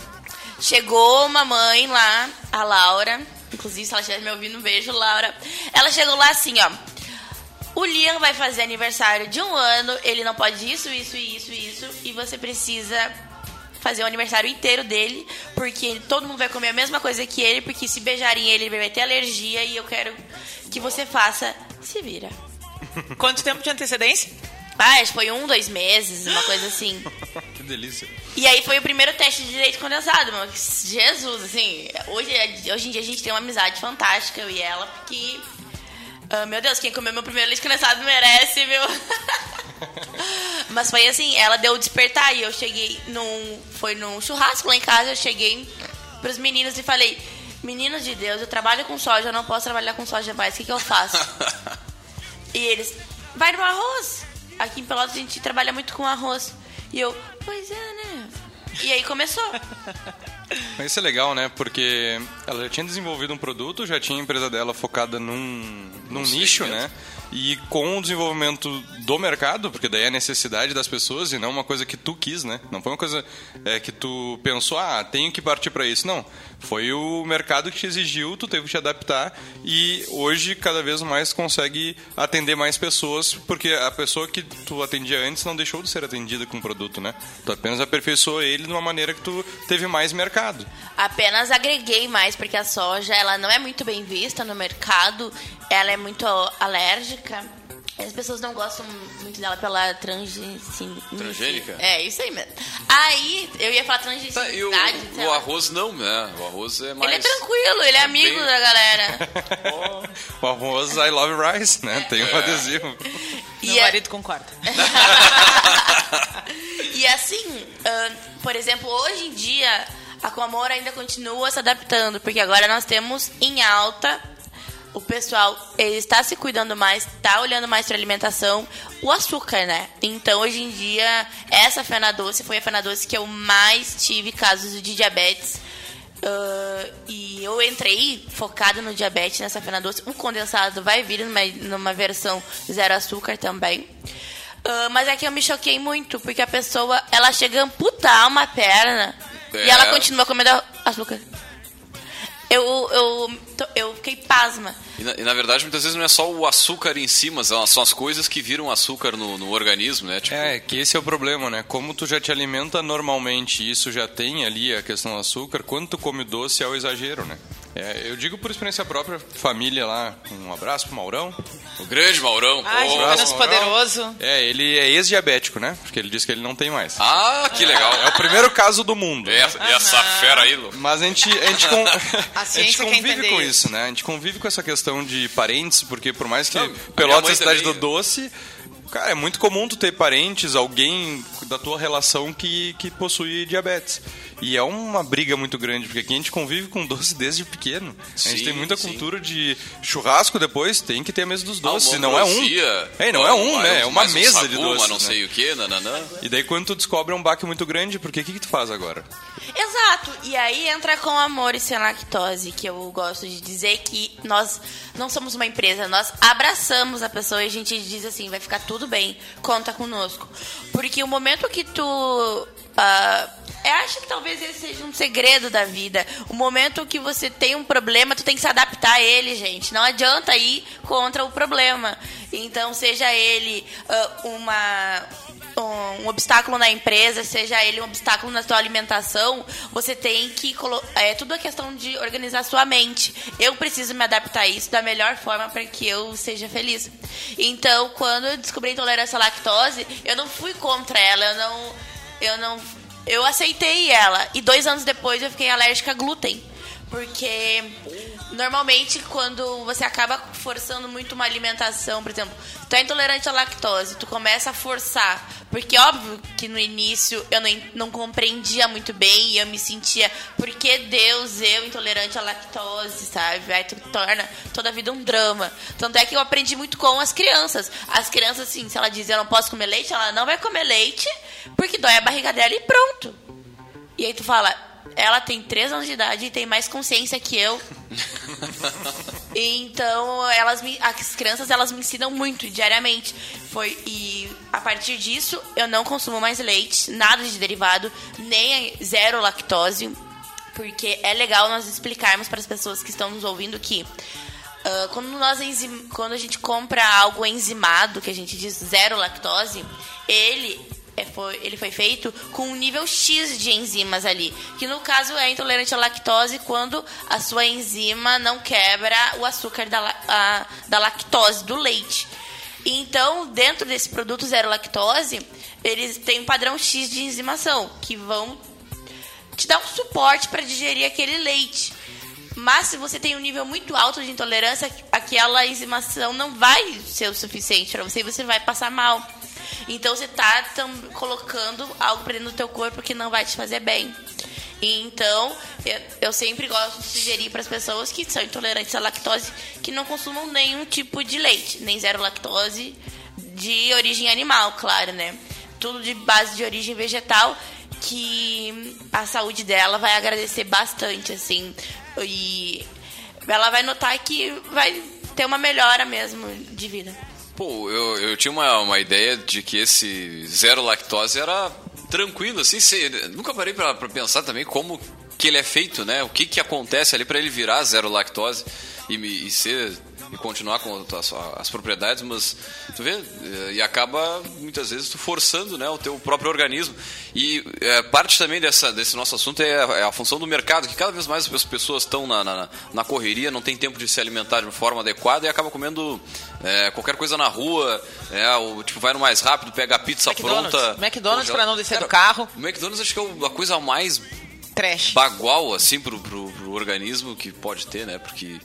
Chegou uma mãe lá, a Laura, inclusive se ela estiver me ouvindo, um beijo, Laura. Ela chegou lá assim, ó. O Liam vai fazer aniversário de um ano, ele não pode isso, isso, isso, isso, e você precisa fazer o aniversário inteiro dele, porque todo mundo vai comer a mesma coisa que ele, porque se beijarem ele, ele vai ter alergia, e eu quero que você faça. Se vira. [laughs] Quanto tempo de antecedência? Ah, acho que foi um, dois meses, uma coisa assim. [laughs] Que delícia. E aí foi o primeiro teste de leite condensado, mano. Jesus, assim, hoje, hoje em dia a gente tem uma amizade fantástica, eu e ela, porque. ah, meu Deus, quem comeu meu primeiro leite condensado merece, viu? [laughs] Mas foi assim, ela deu o despertar e eu cheguei num. Foi num churrasco lá em casa, eu cheguei pros meninos e falei, meninos de Deus, eu trabalho com soja, eu não posso trabalhar com soja mais, o que, que eu faço? [laughs] E eles, vai no arroz. Aqui em Pelotas a gente trabalha muito com arroz. E eu, pois é, né? E aí começou. Mas isso é legal, né? Porque ela já tinha desenvolvido um produto, já tinha a empresa dela focada num, num nicho, né? E com o desenvolvimento do mercado, porque daí é a necessidade das pessoas e não uma coisa que tu quis, né? Não foi uma coisa é, que tu pensou, ah, tenho que partir para isso. Não. Foi o mercado que te exigiu, tu teve que te adaptar e hoje cada vez mais consegue atender mais pessoas, porque a pessoa que tu atendia antes não deixou de ser atendida com o produto, né? Tu apenas aperfeiçoou ele de uma maneira que tu teve mais mercado. Apenas agreguei mais, porque a soja ela não é muito bem vista no mercado, ela é muito alérgica. As pessoas não gostam muito dela pela transi... Transgênica? É, isso aí mesmo. Aí, eu ia falar Tá, e o, transgenicidade. o arroz não, né? O arroz é mais... Ele é tranquilo, ele é amigo bem- da galera. [laughs] O arroz I Love Rice, né? Tem um adesivo. Meu E é- marido concorda. [laughs] e assim, ahn, por exemplo, hoje em dia, a Comamor ainda continua se adaptando, porque agora nós temos em alta o pessoal ele está se cuidando mais, está olhando mais para alimentação, o açúcar, né? Então, hoje em dia, essa fena doce foi a fena doce que eu mais tive casos de diabetes. Ah, e eu entrei focada no diabetes nessa fena doce. O condensado vai vir numa, numa versão zero açúcar também. Ah, mas é que eu me choquei muito, porque a pessoa, ela chega a amputar uma perna É. e ela continua comendo açúcar. Eu, eu, eu fiquei pasma. E na, e na verdade, muitas vezes não é só o açúcar em si, mas são as coisas que viram açúcar no, no organismo, né? Tipo, É, que esse é o problema, né? Como tu já te alimenta normalmente e isso já tem ali a questão do açúcar, quando tu come doce é o exagero, né? É, eu digo por experiência própria, família lá, um abraço pro Maurão. o grande Maurão. Ai, Oh. Jonas Maurão. Poderoso. É, ele é ex-diabético, né? Porque ele disse que ele não tem mais. Ah, que legal. É o primeiro caso do mundo. E essa, e essa fera aí, Lu. Mas a gente, a gente, con- A [laughs] a gente convive com isso. né? A gente convive com essa questão de parentes, porque por mais que Não, Pelotas é cidade também- do doce, cara, é muito comum tu ter parentes, alguém da tua relação que, que possui diabetes. E é uma briga muito grande, porque aqui a gente convive com doce desde pequeno. a gente Sim, tem muita sim. cultura de churrasco depois, tem que ter a mesa dos doces. Ah, e não é um. É, não é um, Ah, né? É uma mais um mesa sagu, de doces. Não né? sei o que, nananã. E daí quando tu descobre é um baque muito grande, porque o que, que tu faz agora? Exato. E aí entra com amor e sem lactose, que eu gosto de dizer que nós não somos uma empresa, nós abraçamos a pessoa e a gente diz assim, vai ficar tudo bem, conta conosco. Porque o momento que tu. ah, eu acho que talvez esse seja um segredo da vida. O momento que você tem um problema, tu tem que se adaptar a ele, gente. Não adianta ir contra o problema. Então, seja ele ah, uma um obstáculo na empresa, seja ele um obstáculo na sua alimentação, você tem que é tudo a questão de organizar sua mente. Eu preciso me adaptar a isso da melhor forma para que eu seja feliz. Então, quando eu descobri intolerância à lactose, eu não fui contra ela, eu não eu não eu aceitei ela e dois anos depois eu fiquei alérgica a glúten. Porque normalmente quando você acaba forçando muito uma alimentação, por exemplo, tu é intolerante à lactose, tu começa a forçar, porque óbvio que no início eu não, não compreendia muito bem e eu me sentia, por que Deus, eu intolerante à lactose, sabe? Aí tu torna toda a vida um drama. Tanto é que eu aprendi muito com as crianças. As crianças, assim, se ela diz eu não posso comer leite, ela não vai comer leite, porque dói a barriga dela e pronto. E aí tu fala, ela tem 3 anos de idade e tem mais consciência que eu. [laughs] então, elas me, as crianças elas me ensinam muito diariamente. Foi e a partir disso eu não consumo mais leite, nada de derivado, nem zero lactose, porque é legal nós explicarmos para as pessoas que estão nos ouvindo que Uh, quando, nós quando a gente compra algo enzimado, que a gente diz zero lactose, ele foi, ele foi feito com um nível X de enzimas ali, que no caso é intolerante à lactose quando a sua enzima não quebra o açúcar da, a, da lactose, do leite. Então, dentro desse produto zero lactose, eles têm um padrão X de enzimação, que vão te dar um suporte para digerir aquele leite. Mas se você tem um nível muito alto de intolerância, aquela enzimação não vai ser o suficiente para você e você vai passar mal. Então você tá colocando algo para dentro do teu corpo que não vai te fazer bem. Então, eu, eu sempre gosto de sugerir para as pessoas que são intolerantes à lactose que não consumam nenhum tipo de leite, nem zero lactose de origem animal, claro, né? Tudo de base de origem vegetal que a saúde dela vai agradecer bastante, assim. E ela vai notar que vai ter uma melhora mesmo de vida. Pô, eu, eu tinha uma, uma ideia de que esse zero lactose era tranquilo, assim. Nunca parei pra pensar também como que ele é feito, né? O que que acontece ali para ele virar zero lactose e, e ser e continuar com as, as, propriedades, mas tu vê, e acaba muitas vezes tu forçando né, o teu próprio organismo. E é, parte também dessa, desse nosso assunto é a, é a, função do mercado, que cada vez mais as pessoas estão na, na, na, correria, não tem tempo de se alimentar de forma adequada e acaba comendo é, qualquer coisa na rua, é, ou, tipo, vai no mais rápido, pega a pizza McDonald's. pronta. McDonald's para não descer Cara, do carro. O McDonald's acho que é a coisa mais Trash. bagual assim pro, pro, pro organismo que pode ter, né? Porque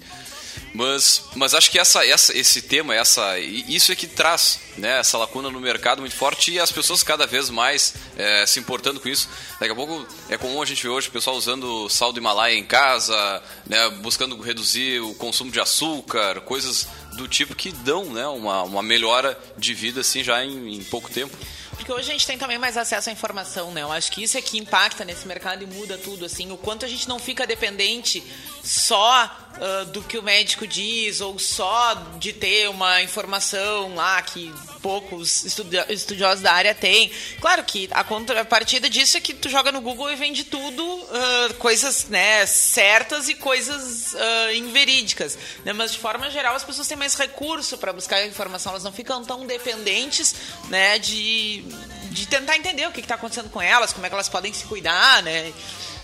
mas, mas acho que essa, essa, esse tema, essa, isso é que traz né, essa lacuna no mercado muito forte e as pessoas cada vez mais é, se importando com isso. Daqui a pouco é comum a gente ver hoje o pessoal usando sal do Himalaia em casa, né, buscando reduzir o consumo de açúcar, coisas do tipo que dão né, uma, uma melhora de vida assim já em, em pouco tempo. Porque hoje a gente tem também mais acesso à informação, né? Eu acho que isso é que impacta nesse mercado e muda tudo, assim. O quanto a gente não fica dependente só uh, do que o médico diz ou só de ter uma informação lá que poucos estudiosos da área têm. Claro que a contrapartida disso é que tu joga no Google e vende tudo, uh, coisas né, certas e coisas uh, inverídicas. Né? Mas, de forma geral, as pessoas têm mais recurso para buscar informação, elas não ficam tão dependentes né, de, de tentar entender o que está acontecendo com elas, como é que elas podem se cuidar, né?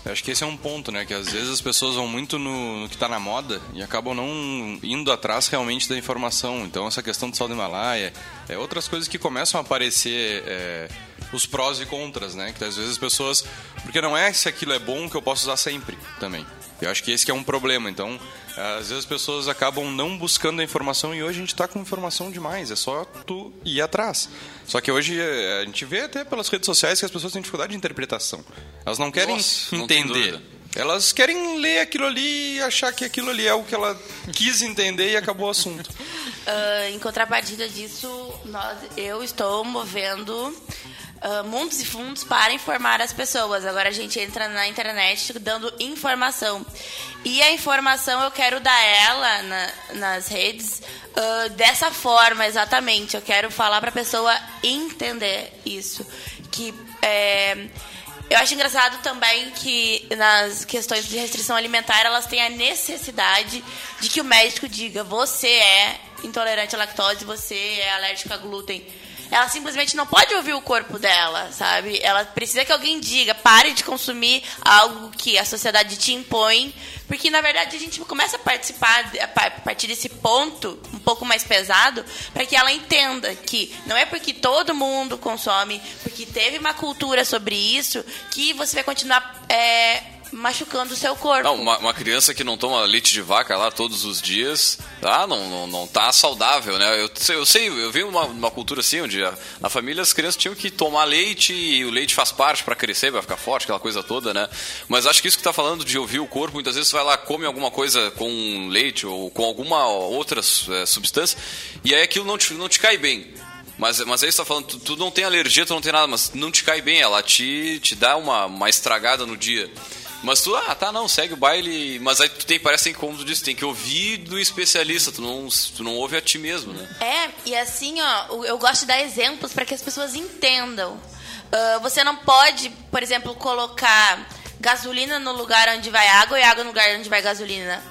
Eu acho que esse é um ponto, né? Que às vezes as pessoas vão muito no, no que está na moda e acabam não indo atrás realmente da informação. Então, essa questão do sal do Himalaia, é outras coisas que começam a aparecer, é, os prós e contras, né? Que às vezes as pessoas. Porque não é se aquilo é bom que eu posso usar sempre também. Eu acho que esse que é um problema. Então, às vezes as pessoas acabam não buscando a informação e hoje a gente está com informação demais. É só tu ir atrás. Só que hoje eh, a gente vê até pelas redes sociais que as pessoas têm dificuldade de interpretação. Elas não querem Nossa, entender. Não elas querem ler aquilo ali e achar que aquilo ali é o que ela quis entender e acabou o assunto. Uh, [laughs] em contrapartida disso, nós, eu estou movendo uh, mundos e fundos para informar as pessoas. Agora a gente entra na internet dando informação. E a informação eu quero dar ela na, nas redes uh, dessa forma, exatamente. Eu quero falar para a pessoa entender isso. Que. É, eu acho engraçado também que nas questões de restrição alimentar elas têm a necessidade de que o médico diga: você é intolerante à lactose, você é alérgico a glúten. Ela simplesmente não pode ouvir o corpo dela, sabe? Ela precisa que alguém diga: pare de consumir algo que a sociedade te impõe porque, na verdade, a gente começa a participar a partir desse ponto um pouco mais pesado para que ela entenda que não é porque todo mundo consome, porque teve uma cultura sobre isso, que você vai continuar é, machucando o seu corpo. Não, uma, uma criança que não toma leite de vaca lá todos os dias, ah, não, não, não tá saudável, né? Eu, eu sei, eu vi uma, uma cultura assim, onde a- na família as crianças tinham que tomar leite e o leite faz parte para crescer, vai ficar forte, aquela coisa toda, né? Mas acho que isso que tá falando de ouvir o corpo, muitas vezes você vai lá, come alguma coisa com leite ou com alguma outra eh, substância, e aí aquilo não te, não te cai bem. Mas, mas aí você tá falando, tu, tu não tem alergia, tu não tem nada, mas não te cai bem, ela te, te dá uma, uma estragada no dia. Mas tu, ah, tá, não, segue o baile. Mas aí tu tem, parece tu disse, tem que ouvir do especialista, tu não, tu não ouve a ti mesmo, né? É, e assim, ó, eu gosto de dar exemplos para que as pessoas entendam. Ah, você não pode, por exemplo, colocar gasolina no lugar onde vai água e água no lugar onde vai gasolina.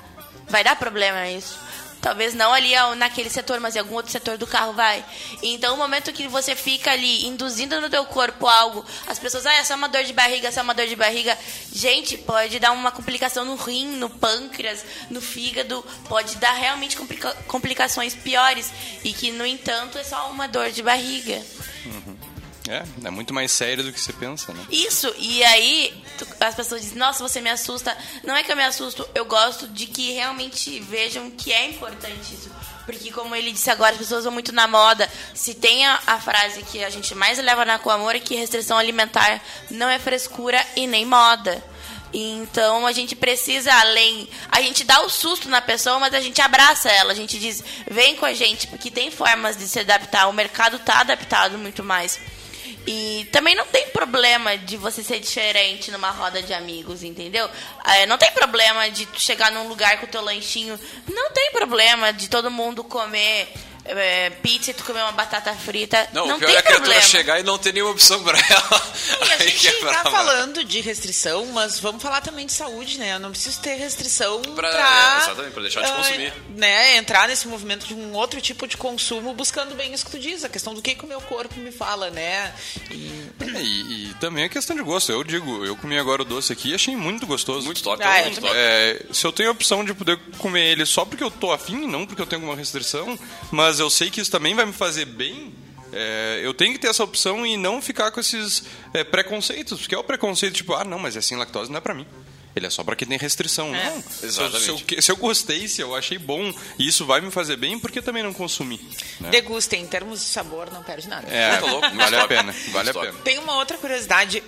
Vai dar problema isso. Talvez não ali naquele setor, mas em algum outro setor do carro vai. Então, o momento que você fica ali induzindo no teu corpo algo, as pessoas, ah, é só uma dor de barriga, é só uma dor de barriga. Gente, pode dar uma complicação no rim, no pâncreas, no fígado, pode dar realmente complica- complicações piores. E que, no entanto, é só uma dor de barriga. É, é muito mais sério do que você pensa, né? Isso, e aí tu- as pessoas dizem, nossa, você me assusta. Não é que eu me assusto, eu gosto de que realmente vejam que é importante isso. Porque, como ele disse agora, as pessoas vão muito na moda. Se tem a, a frase que a gente mais leva na com amor é que restrição alimentar não é frescura e nem moda. Então a gente precisa, além. A gente dá o susto na pessoa, mas a gente abraça ela. A gente diz, vem com a gente, porque tem formas de se adaptar. O mercado está adaptado muito mais. E também não tem problema de você ser diferente numa roda de amigos, entendeu? É, não tem problema de chegar num lugar com o teu lanchinho. Não tem problema de todo mundo comer é, pizza e tu comer uma batata frita. Não, Não, o pior tem é a criatura problema. chegar e não ter nenhuma opção pra ela. E a é gente tá falando de restrição, mas vamos falar também de saúde, né? Eu não preciso ter restrição Pra- pra... é, exatamente, pra deixar de ah, consumir. Né, entrar nesse movimento de um outro tipo de consumo, buscando bem isso que tu diz, a questão do que, que o meu corpo me fala, né? E... E, e também é questão de gosto. Eu digo, eu comi agora o doce aqui e achei muito gostoso. Muito top, Ah, eu muito top. É, se eu tenho a opção de poder comer ele só porque eu tô afim, não porque eu tenho alguma restrição, mas eu sei que isso também vai me fazer bem, é, eu tenho que ter essa opção e não ficar com esses é, preconceitos, porque é o preconceito tipo, ah, não, mas é sem lactose não é pra mim. Ele é só pra quem tem restrição. Não. Se eu, Exatamente. se, eu, se eu gostei, se eu achei bom e isso vai me fazer bem, por que também não consumir? né? Degustem, em termos de sabor, não perde nada. É, Tá louco, vale a pena, vale a pena. Tem uma outra curiosidade.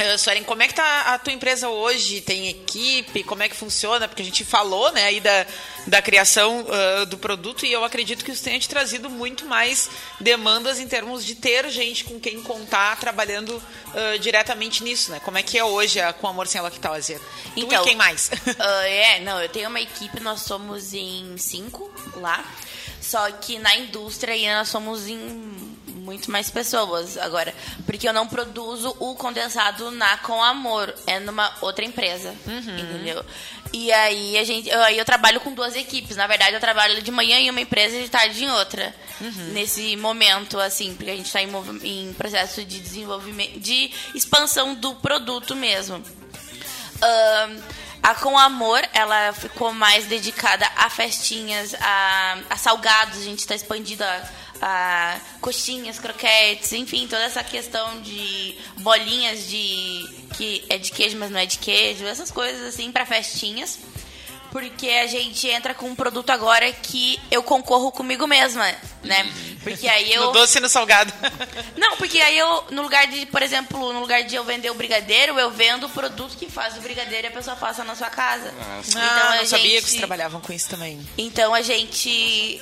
Uh, Suelen, como é que tá a tua empresa hoje? Tem equipe? Como é que funciona? Porque a gente falou né, aí da, da criação uh, do produto e eu acredito que isso tenha te trazido muito mais demandas em termos de ter gente com quem contar trabalhando uh, diretamente nisso, né? Como é que é hoje a Com Amor Sem Lactose? tu Então, e quem mais? [laughs] É, não, eu tenho uma equipe, nós somos em cinco lá. Só que na indústria ainda nós somos em muito mais pessoas agora. Porque eu não produzo o condensado na Com Amor, é numa outra empresa. Entendeu? E aí a gente. eu- Aí eu trabalho com duas equipes. Na verdade, eu trabalho de manhã em uma empresa e de tarde em outra. Nesse momento, assim, porque a gente está em, em processo de desenvolvimento, de expansão do produto mesmo. Ahn, a Com Amor, ela ficou mais dedicada a festinhas, a, a salgados, a gente está expandindo a, a coxinhas, croquetes, enfim, toda essa questão de bolinhas de que é de queijo, mas não é de queijo, essas coisas assim para festinhas. Porque a gente entra com um produto agora que eu concorro comigo mesma, né? Porque aí [laughs] eu No doce e no salgado. [laughs] não, porque aí eu, no lugar de, por exemplo, no lugar de eu vender o brigadeiro, eu vendo o produto que faz o brigadeiro e a pessoa faça na sua casa. Então ah, a não sabia gente- que vocês trabalhavam com isso também. Então a gente.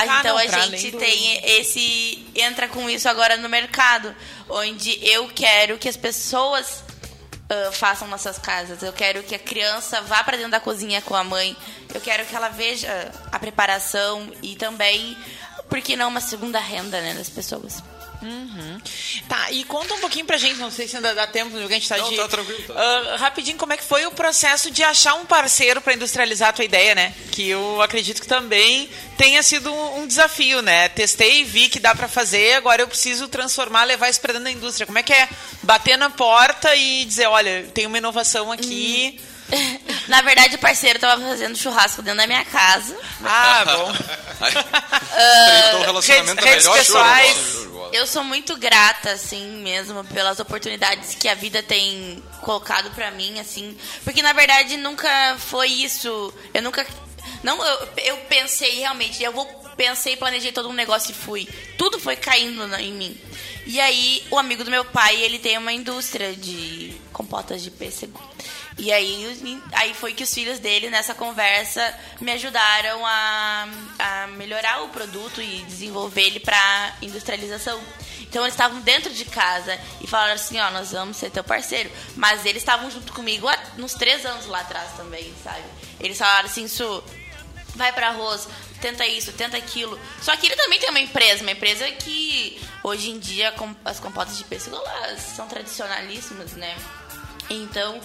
Ah, então não, a gente do- tem esse. entra com isso agora no mercado. Onde eu quero que as pessoas ah, façam nas suas casas. Eu quero que a criança vá para dentro da cozinha com a mãe. Eu quero que ela veja a preparação e também, por que não, uma segunda renda né, das pessoas. Tá, e conta um pouquinho pra gente, não sei se ainda dá tempo, no que a gente tá Não, de... tá tranquilo, tá. Ah, rapidinho, como é que foi o processo de achar um parceiro pra industrializar a tua ideia, né? Que eu acredito que também tenha sido um, um desafio, né? Testei, vi que dá pra fazer, agora eu preciso transformar, levar isso pra dentro da indústria. Como é que é bater na porta e dizer, olha, tem uma inovação aqui... [laughs] Na verdade, o parceiro tava fazendo churrasco dentro da minha casa. Ah, bom. [laughs] O relacionamento redes- melhor. redes pessoais. Eu sou muito grata, assim, mesmo, pelas oportunidades que a vida tem colocado pra mim, assim. Porque, na verdade, nunca foi isso. Eu nunca... Não, eu, eu pensei realmente, eu vou pensei, planejei todo um negócio e fui. Tudo foi caindo na- em mim. E aí, o amigo do meu pai, ele tem uma indústria de compotas de pêssego. E aí, aí foi que os filhos dele, nessa conversa, me ajudaram a, a melhorar o produto e desenvolver ele para industrialização. Então eles estavam dentro de casa e falaram assim, ó, nós vamos ser teu parceiro. Mas eles estavam junto comigo há uns três anos lá atrás também, sabe? Eles falaram assim, Su, vai para arroz, tenta isso, tenta aquilo. Só que ele também tem uma empresa, uma empresa que hoje em dia as compotas de pêssego elas são tradicionalíssimas, né? Então,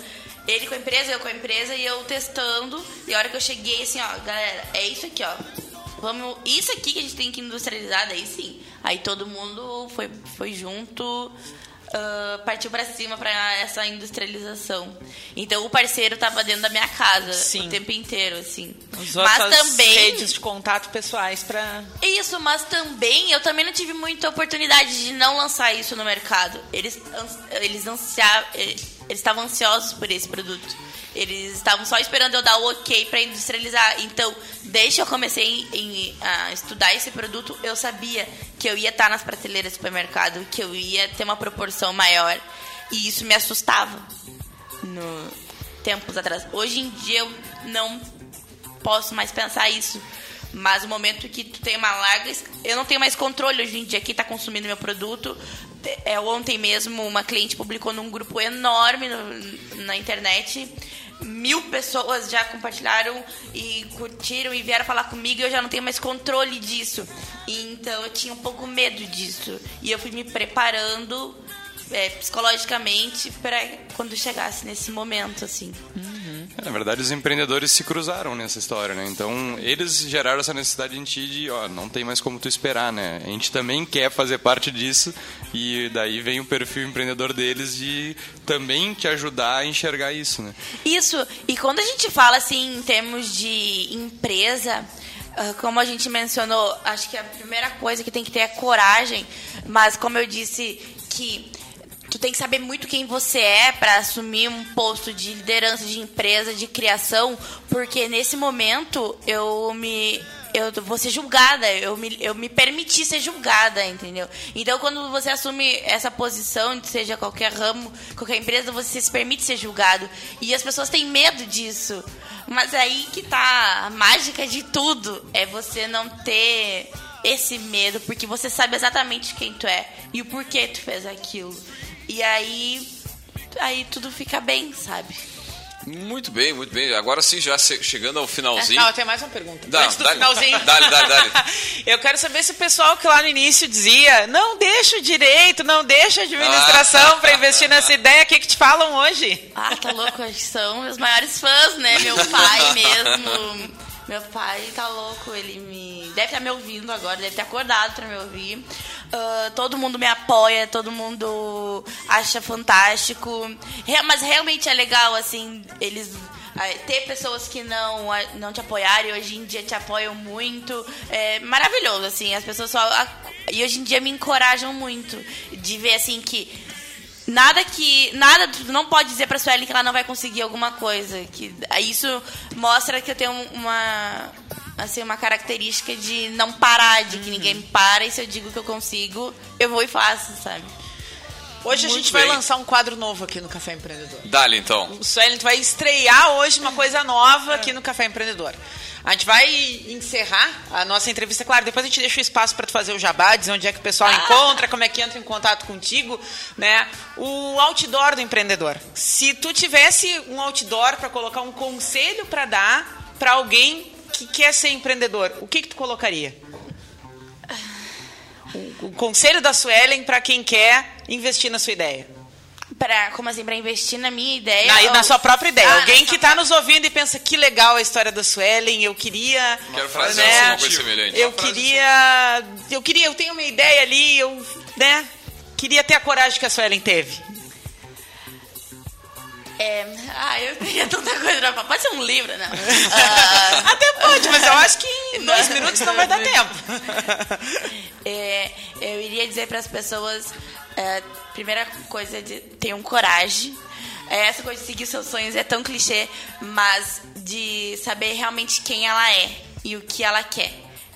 ele com a empresa, eu com a empresa e eu testando. E a hora que eu cheguei assim, ó, galera, é isso aqui, ó. Vamos, isso aqui que a gente tem que industrializar, daí sim. Aí todo mundo foi, foi junto, ah, partiu pra cima pra essa industrialização. Então o parceiro tava dentro da minha casa Sim. o tempo inteiro, assim. Usou Mas também redes de contato pessoais pra... isso, mas também eu também não tive muita oportunidade de não lançar isso no mercado. Eles eles ansia, eh, eles estavam ansiosos por esse produto. Eles estavam só esperando eu dar o ok para industrializar. Então, desde que eu comecei em- a estudar esse produto, eu sabia que eu ia estar nas prateleiras do supermercado, que eu ia ter uma proporção maior. E isso me assustava no tempos atrás. Hoje em dia eu não posso mais pensar isso. Mas o momento que tu tem uma larga. Eu não tenho mais controle hoje em dia. Quem está consumindo meu produto. É, ontem mesmo, uma cliente publicou num grupo enorme no- na internet. Mil pessoas já compartilharam e curtiram e vieram falar comigo e eu já não tenho mais controle disso. Então eu tinha um pouco medo disso. E eu fui me preparando é, psicologicamente para quando chegasse nesse momento, assim. É, Na verdade, os empreendedores se cruzaram nessa história, né? Então, eles geraram essa necessidade em ti de, ó, não tem mais como tu esperar, né? A gente também quer fazer parte disso e daí vem o perfil empreendedor deles de também te ajudar a enxergar isso, né? Isso, e quando a gente fala assim em termos de empresa, ah, como a gente mencionou, acho que a primeira coisa que tem que ter é coragem, mas como eu disse que tu tem que saber muito quem você é para assumir um posto de liderança de empresa, de criação, porque nesse momento eu me eu vou ser julgada, eu me, eu me permiti ser julgada, entendeu? Então, quando você assume essa posição, seja qualquer ramo, qualquer empresa, você se permite ser julgado. E as pessoas têm medo disso. Mas aí que tá a mágica de tudo, é você não ter esse medo, porque você sabe exatamente quem tu é e o porquê tu fez aquilo. E aí, aí tudo fica bem, sabe? Muito bem, muito bem. Agora sim, já chegando ao finalzinho. Não, tem mais uma pergunta. Dá, Antes do dá-lhe. finalzinho. [laughs] Dá-lhe, dá-lhe, dá-lhe. [laughs] Eu quero saber se o pessoal que lá no início dizia não deixa o direito, não deixa a administração Ah. para investir nessa ideia, o que, que te falam hoje? Ah, tá louco, acho que são meus maiores fãs, né? Meu pai mesmo. Meu pai tá louco, ele me. Deve estar me ouvindo agora, deve ter acordado pra me ouvir. Ah, todo mundo me apoia, todo mundo acha fantástico. Mas realmente é legal, assim, eles. ah, Ter pessoas que não, ah, não te apoiaram e hoje em dia te apoiam muito. É maravilhoso, assim. As pessoas só. E hoje em dia me encorajam muito. De ver, assim, que Nada que. Nada, tu não pode dizer pra Suelen que ela não vai conseguir alguma coisa. Que, isso mostra que eu tenho uma. Assim, uma característica de não parar, de que ninguém me para, e se eu digo que eu consigo, eu vou e faço, sabe? Hoje a Muito gente vai bem. lançar um quadro novo aqui no Café Empreendedor. Dá-lhe então. O Suelen vai estrear hoje uma coisa nova aqui no Café Empreendedor. A gente vai encerrar a nossa entrevista, claro, depois a gente deixa o espaço para tu fazer o jabá, dizer onde é que o pessoal encontra, como é que entra em contato contigo, né? O outdoor do empreendedor. Se tu tivesse um outdoor para colocar um conselho para dar para alguém que quer ser empreendedor, o que que tu colocaria? O, o conselho da Suelen para quem quer investir na sua ideia. Pra, como assim, pra investir na minha ideia? Na, ou- na sua própria ideia. Ah, Alguém que está nos ouvindo e pensa que legal a história da Suelen, eu queria. Quero fazer né, alguma coisa semelhante. Eu queria. Eu queria, eu tenho uma ideia ali, eu, né? Queria ter a coragem que a Suelen teve. É, ah, eu teria tanta coisa pra falar. Pode ser um livro, não. Ah, Até pode, mas eu acho que em dois minutos não vai dar [laughs] tempo. é, eu iria dizer para as pessoas, é, primeira coisa, de tenham coragem. É, essa coisa de seguir seus sonhos é tão clichê, mas de saber realmente quem ela é e o que ela quer.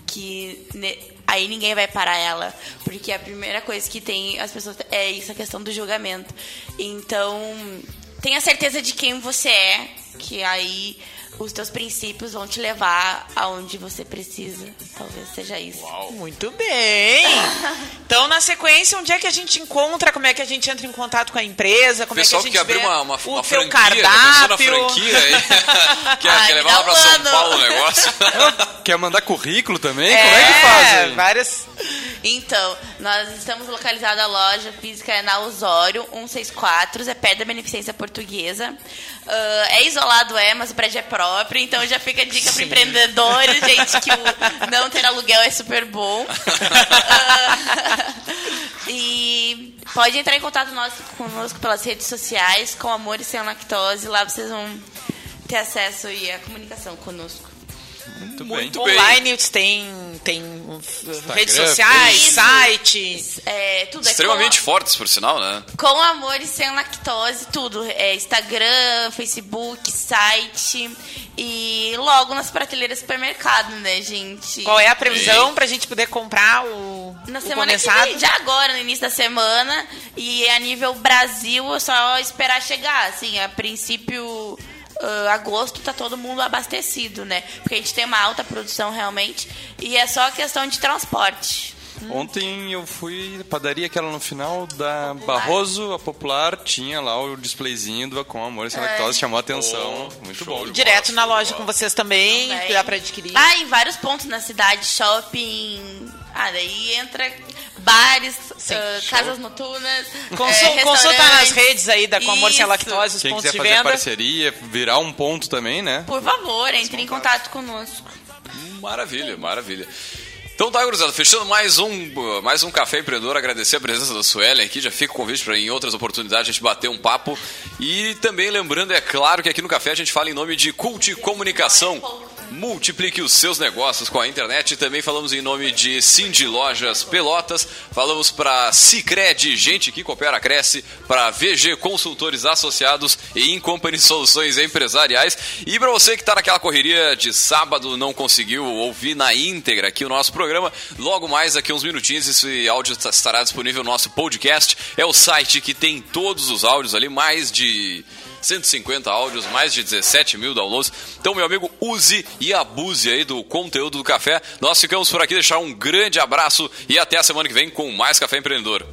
Que ne- aí ninguém vai parar ela. Porque a primeira coisa que tem as pessoas é isso, a questão do julgamento. Então, tenha certeza de quem você é, que aí os teus princípios vão te levar aonde você precisa. Talvez seja isso. Muito bem. [laughs] Então, na sequência, onde é que a gente encontra? Como é que a gente entra em contato com a empresa? Como Pessoal é que que a quer gente abrir vê uma, uma, o uma teu franquia, na cardápio? franquia aí? [laughs] quer, Ai, quer levar lá pra São. Paulo o negócio? Quer mandar currículo também? Como é que faz? aí? várias... Então, nós estamos localizados, a loja física é na Osório, 164, é perto da Beneficência Portuguesa. Ah, é isolado, é, mas o prédio é próprio, então já fica a dica para empreendedores, [laughs] gente, que o não ter aluguel é super bom. Ah, [laughs] e pode entrar em contato nosso, conosco pelas redes sociais, com Amor e Sem Lactose, lá vocês vão ter acesso e a comunicação conosco. Muito bem. Muito bem. Online eles têm, têm uh, redes sociais, Isso. sites. É, tudo é Extremamente com- fortes, por sinal, né? Com amor e sem lactose, tudo. É Instagram, Facebook, site e logo nas prateleiras do supermercado, né, gente? Qual é a previsão pra gente poder comprar o, Na o semana que condensado? vem, já agora, no início da semana. E a nível Brasil, é só esperar chegar. Assim, a princípio, ah, agosto, tá todo mundo abastecido, né? Porque a gente tem uma alta produção realmente. E é só questão de transporte. Ontem eu fui padaria aquela no final da Barroso, a Popular, tinha lá o displayzinho do Com Amor e Sem Lactose, chamou a atenção. Muito show bom. Direto bola, na loja de com bola. vocês também, Também. dá pra adquirir. Ah, em vários pontos na cidade, shopping. Ah, daí entra bares, ah, casas noturnas. Consul- é, consulta nas redes aí da Com Amor Sem. Lactose, os Quem pontos quiser de fazer venda. parceria, virar um ponto também, né? Por favor, entre em contato conosco. Maravilha, maravilha. Então tá, gurizada, fechando mais um, mais um Café Empreendedor, agradecer a presença da Suelen aqui, já fica o convite para em outras oportunidades a gente bater um papo. E também lembrando, é claro, que aqui no Café a gente fala em nome de Cult Comunicação. Multiplique os seus negócios com a internet. Também falamos em nome de Cindy Lojas Pelotas. Falamos para Cicred, gente que coopera, cresce. Para VG Consultores Associados e Incompany Soluções Empresariais. E para você que está naquela correria de sábado, não conseguiu ouvir na íntegra aqui o nosso programa, logo mais daqui uns minutinhos esse áudio estará disponível no nosso podcast. É o site que tem todos os áudios ali, mais de 150 áudios, mais de 17 mil downloads. Então, meu amigo, use e abuse aí do conteúdo do café. Nós ficamos por aqui, deixar um grande abraço e até a semana que vem com mais Café Empreendedor.